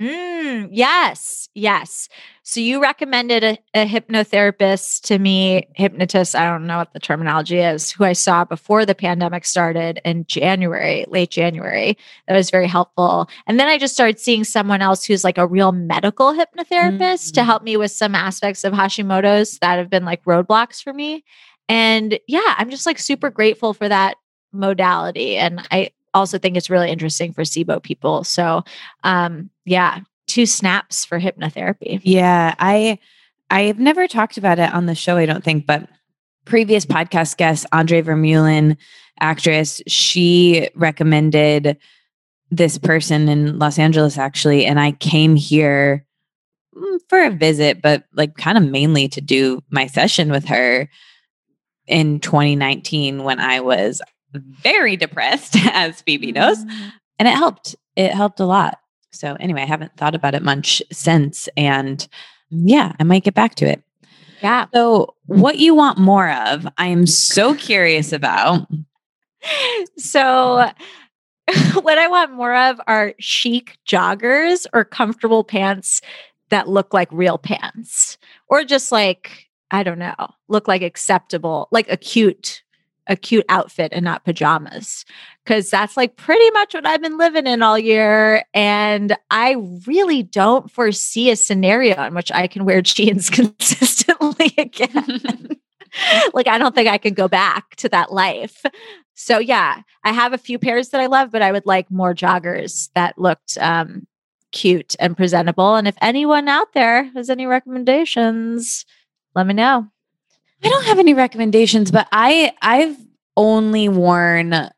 Mm, yes, yes. So you recommended a, a hypnotherapist to me, hypnotist. I don't know what the terminology is, who I saw before the pandemic started in January, late January. That was very helpful. And then I just started seeing someone else who's like a real medical hypnotherapist to Mm. help me with some aspects of Hashimoto's that have been like roadblocks for me. And yeah, I'm just like super grateful for that modality. And I also think it's really interesting for SIBO people. So um yeah two snaps for hypnotherapy. Yeah, I I've never talked about it on the show, I don't think, but previous podcast guest, Andre Vermeulen, actress, she recommended this person in Los Angeles actually, and I came here mm, for a visit, but like kind of mainly to do my session with her in 2019 when I was very depressed, [LAUGHS] as Phoebe knows and it helped it helped a lot so anyway i haven't thought about it much since and mm, yeah i might get back to it. Yeah. So what you want more of i am so curious about. So [LAUGHS] what i want more of are chic joggers or comfortable pants that look like real pants or just like i don't know look like acceptable like a cute a cute outfit and not pajamas because that's like pretty much what I've been living in all year. And I really don't foresee a scenario in which I can wear [LAUGHS] jeans consistently again. [LAUGHS] like, I don't think I can go back to that life. So, yeah, I have a few pairs that I love, but I would like more joggers that looked um, cute and presentable. And if anyone out there has any recommendations, let me know. I don't have any recommendations but i i've only worn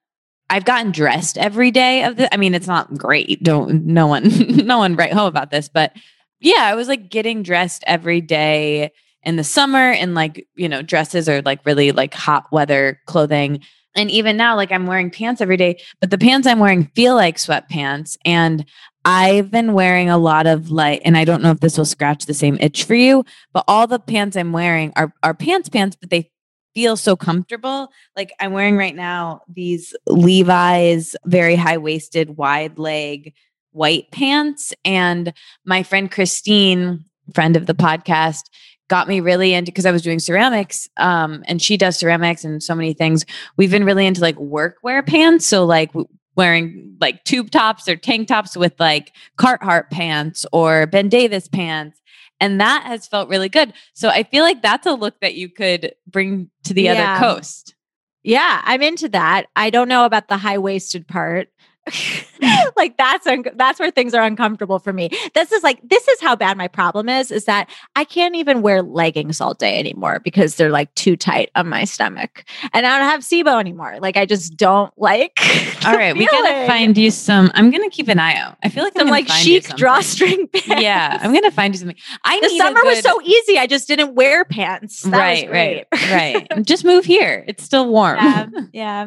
I've gotten dressed every day of the I mean it's not great. Don't no one [LAUGHS] no one write home about this, but yeah, I was like getting dressed every day in the summer and like, you know, dresses are like really like hot weather clothing. And even now like I'm wearing pants every day, but the pants I'm wearing feel like sweatpants and I've been wearing a lot of like and I don't know if this will scratch the same itch for you, but all the pants I'm wearing are are pants pants, but they feel so comfortable. Like I'm wearing right now these Levi's very high waisted, wide leg white pants. And my friend Christine, friend of the podcast, got me really into because I was doing ceramics. Um, and she does ceramics and so many things. We've been really into like workwear pants. So like wearing like tube tops or tank tops with like Carhartt pants or Ben Davis pants and that has felt really good. So I feel like that's a look that you could bring to the Yeah. other coast. Yeah, I'm into that. I don't know about the high waisted part. [LAUGHS] like that's un- that's where things are uncomfortable for me. This is like this is how bad my problem is is that I can't even wear leggings all day anymore because they're like too tight on my stomach. And I don't have SIBO anymore. Like I just don't like [LAUGHS] All right, right, we gotta find you some. I'm gonna keep an eye out. I feel like I'm some like chic drawstring [LAUGHS] pants. Yeah, I'm gonna find you something. I the summer was so easy. I just didn't wear pants. That right, right, right. Just move here. It's still warm. yeah, yeah.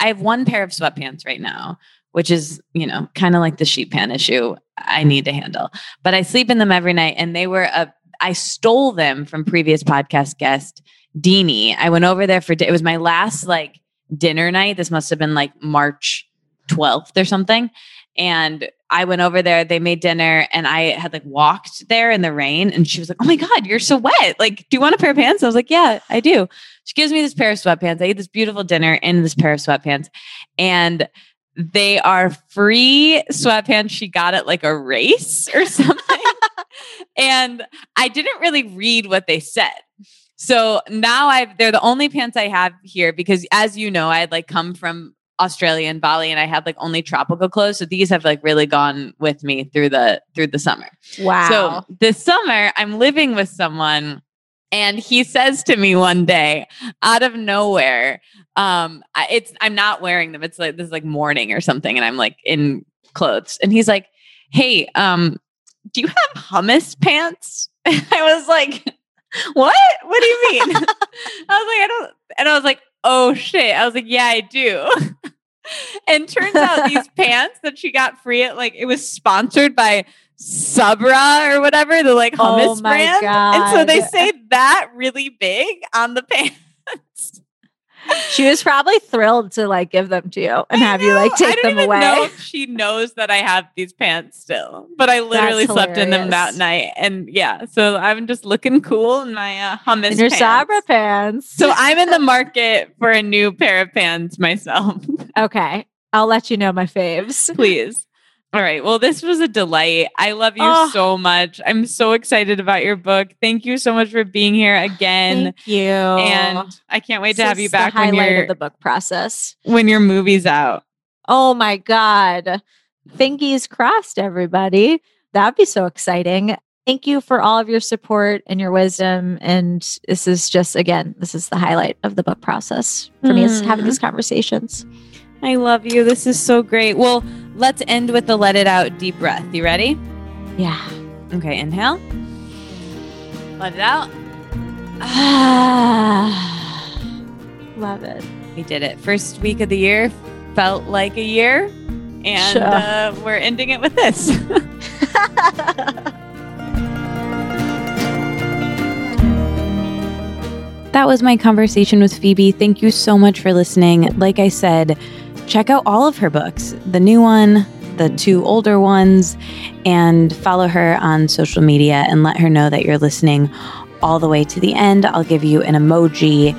I have one pair of sweatpants right now, which is, you know, kind of like the sheet pan issue I need to handle. But I sleep in them every night and they were a I stole them from previous podcast guest Deanie. I went over there for it was my last like dinner night. This must have been like March 12th or something. And I went over there, they made dinner, and I had like walked there in the rain. And she was like, Oh my God, you're so wet. Like, do you want a pair of pants? I was like, Yeah, I do. She gives me this pair of sweatpants. I eat this beautiful dinner in this pair of sweatpants. And they are free sweatpants she got at like a race or [LAUGHS] something. and I didn't really read what they said. So now I've they're the only pants I have here because as you know, I had like come from Australia and Bali and I had like only tropical clothes. So these have like really gone with me through the through the summer. Wow. So this summer, I'm living with someone, and he says to me one day, out of nowhere, um, it's I'm not wearing them. It's like this is like morning or something, and I'm like in clothes, and he's like, "Hey, um, do you have hummus pants?" [LAUGHS] I was like, "What? What do you mean?" [LAUGHS] I was like, "I don't," and I was like, "Oh shit!" I was like, "Yeah, I do." [LAUGHS] and turns out these pants that she got free at like it was sponsored by Sabra or whatever, the like hummus Oh brand. And so they say that really big on the [LAUGHS] pants. She was probably thrilled to like give them to you and have you like take them away. know [LAUGHS] she knows that I have these pants still, but I literally That's slept in them that night. And yeah, so I'm just looking cool in my uh, hummus In your pants. Sabra pants. So I'm in the [LAUGHS] market for a new pair of pants myself. okay. I'll let you know my faves. Please. All right. Well, this was a delight. I love you Oh. so much. I'm so excited about your book. Thank you so much for being here again. Thank you. And I can't wait to have you the back when highlight of the book process. when your movie's out. Oh my God. Fingies crossed, everybody. That'd be so exciting. Thank you for all of your support and your wisdom. And this is just, again, this is the highlight of the book process for me is having Mm. these conversations. I love you. This is so great. Well, let's end with the let it out deep breath. You ready? Yeah. Okay, inhale. Let it out. Ah, [SIGHS] love it. We did it. First week of the year felt like a year. And Sure. uh, we're ending it with this. [LAUGHS] That was my conversation with Phoebe. Thank you so much for listening. Like I said, check out all of her books the new one, the two older ones, and follow her on social media and let her know that you're listening all the way to the end. I'll give you an emoji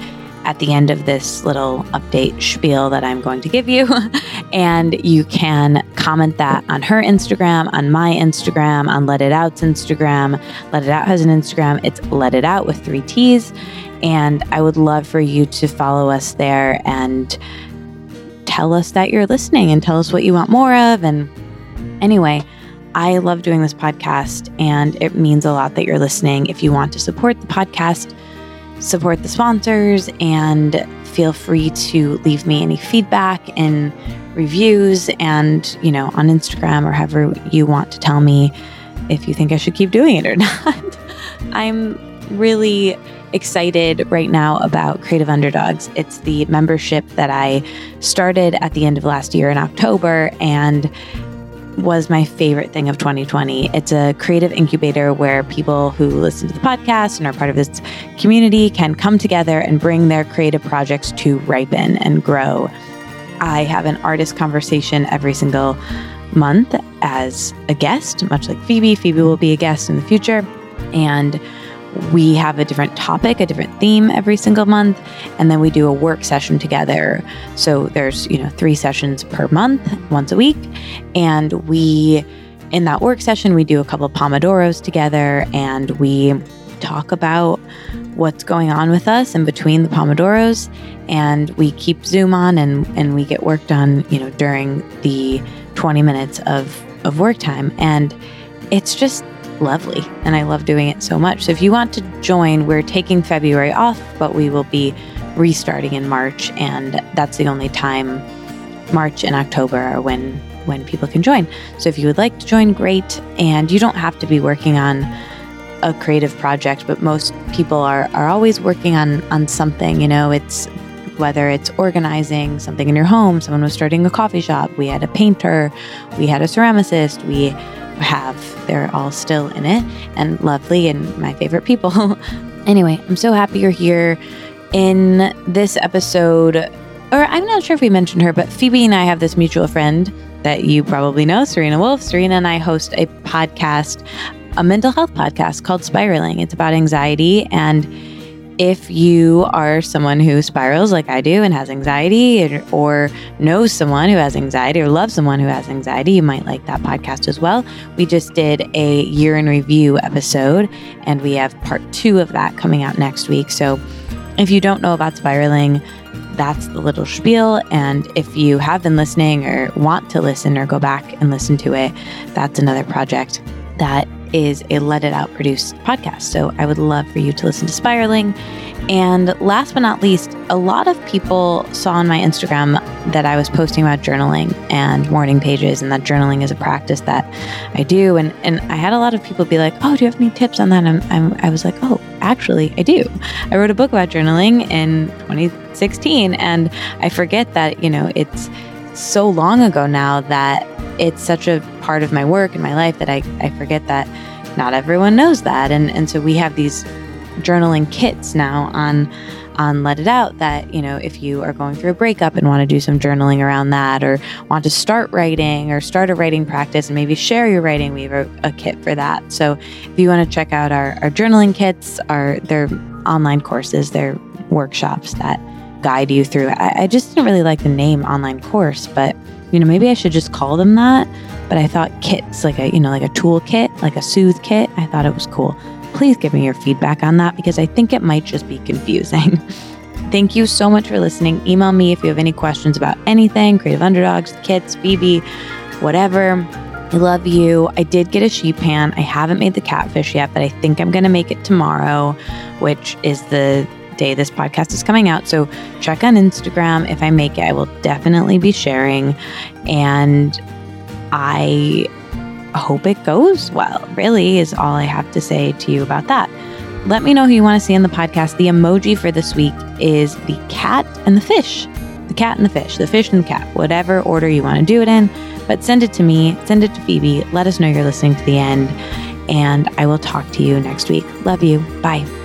at the end of this little update spiel that I'm going to give you. [LAUGHS] and you can comment that on her Instagram, on my Instagram, on Let It Out's Instagram. Let It Out has an Instagram. It's Let It Out with three T's. And I would love for you to follow us there and tell us that you're listening and tell us what you want more of. And anyway, I love doing this podcast and it means a lot that you're listening. If you want to support the podcast, support the sponsors and feel free to leave me any feedback and reviews and, you know, on Instagram or however you want to tell me if you think I should keep doing it or [LAUGHS] not. I'm really excited right now about Creative Underdogs. It's the membership that I started at the end of last year in October and was my favorite thing of 2020. It's a creative incubator where people who listen to the podcast and are part of this community can come together and bring their creative projects to ripen and grow. I have an artist conversation every single month as a guest, much like Phoebe. Phoebe will be a guest in the future. And we have a different topic, a different theme every single month, and then we do a work session together. So there's, you know, three sessions per month, once a week, and we in that work session we do a couple of pomodoros together and we talk about what's going on with us in between the pomodoros and we keep zoom on and and we get work done you know during the 20 minutes of of work time and it's just lovely and I love doing it so much. So if you want to join, we're taking February off, but we will be restarting in March and that's the only time March and October are when when people can join. So if you would like to join, great. And you don't have to be working on a creative project, but most people are are always working on on something, you know, it's whether it's organizing something in your home, someone was starting a coffee shop, we had a painter, we had a ceramicist, we have. They're all still in it and lovely and my favorite people. [LAUGHS] anyway, I'm so happy you're here in this episode. Or I'm not sure if we mentioned her, but Phoebe and I have this mutual friend that you probably know, Serena Wolf. Serena and I host a podcast, a mental health podcast called Spiraling. It's about anxiety and if you are someone who spirals like I do and has anxiety or, knows someone who has anxiety or loves someone who has anxiety, you might like that podcast as well. We just did a year in review episode and we have part two of that coming out next week. So if you don't know about spiraling, that's the little spiel. And if you have been listening or want to listen or go back and listen to it, that's another project that is a Let It Out produced podcast. So I would love for you to listen to Spiraling. And last but not least, a lot of people saw on my Instagram that I was posting about journaling and morning pages, and that journaling is a practice that I do. And and I had a lot of people be like, "Oh, do you have any tips on that?" And I'm, I'm, I was like, "Oh, actually, I do. I wrote a book about journaling in 2016, and I forget that you know it's so long ago now that it's such a part of my work and my life that I, I forget that not everyone knows that. And and so we have these journaling kits now on on Let It Out that, you know, if you are going through a breakup and want to do some journaling around that or want to start writing or start a writing practice and maybe share your writing, we have a, a kit for that. So if you want to check out our, our journaling kits, our their online courses, their workshops that guide you through. I, I just didn't really like the name online course, but you know, maybe I should just call them that. But I thought kits, like a, you know, like a tool kit, like a soothe kit, I thought it was cool please give me your feedback on that because I think it might just be confusing. [LAUGHS] Thank you so much for listening. Email me if you have any questions about anything Creative Underdogs, kits, Phoebe, whatever. I love you. I did get a sheet pan. I haven't made the catfish yet, but I think I'm going to make it tomorrow, which is the day this podcast is coming out. So check on Instagram. If I make it, I will definitely be sharing. And I hope it goes well, really, is all I have to say to you about that. Let me know who you want to see on the podcast. The emoji for this week is the cat and the fish. The cat and the fish, the fish and the cat, whatever order you want to do it in. But send it to me, send it to Phoebe. Let us know you're listening to the end. And I will talk to you next week. Love you. Bye.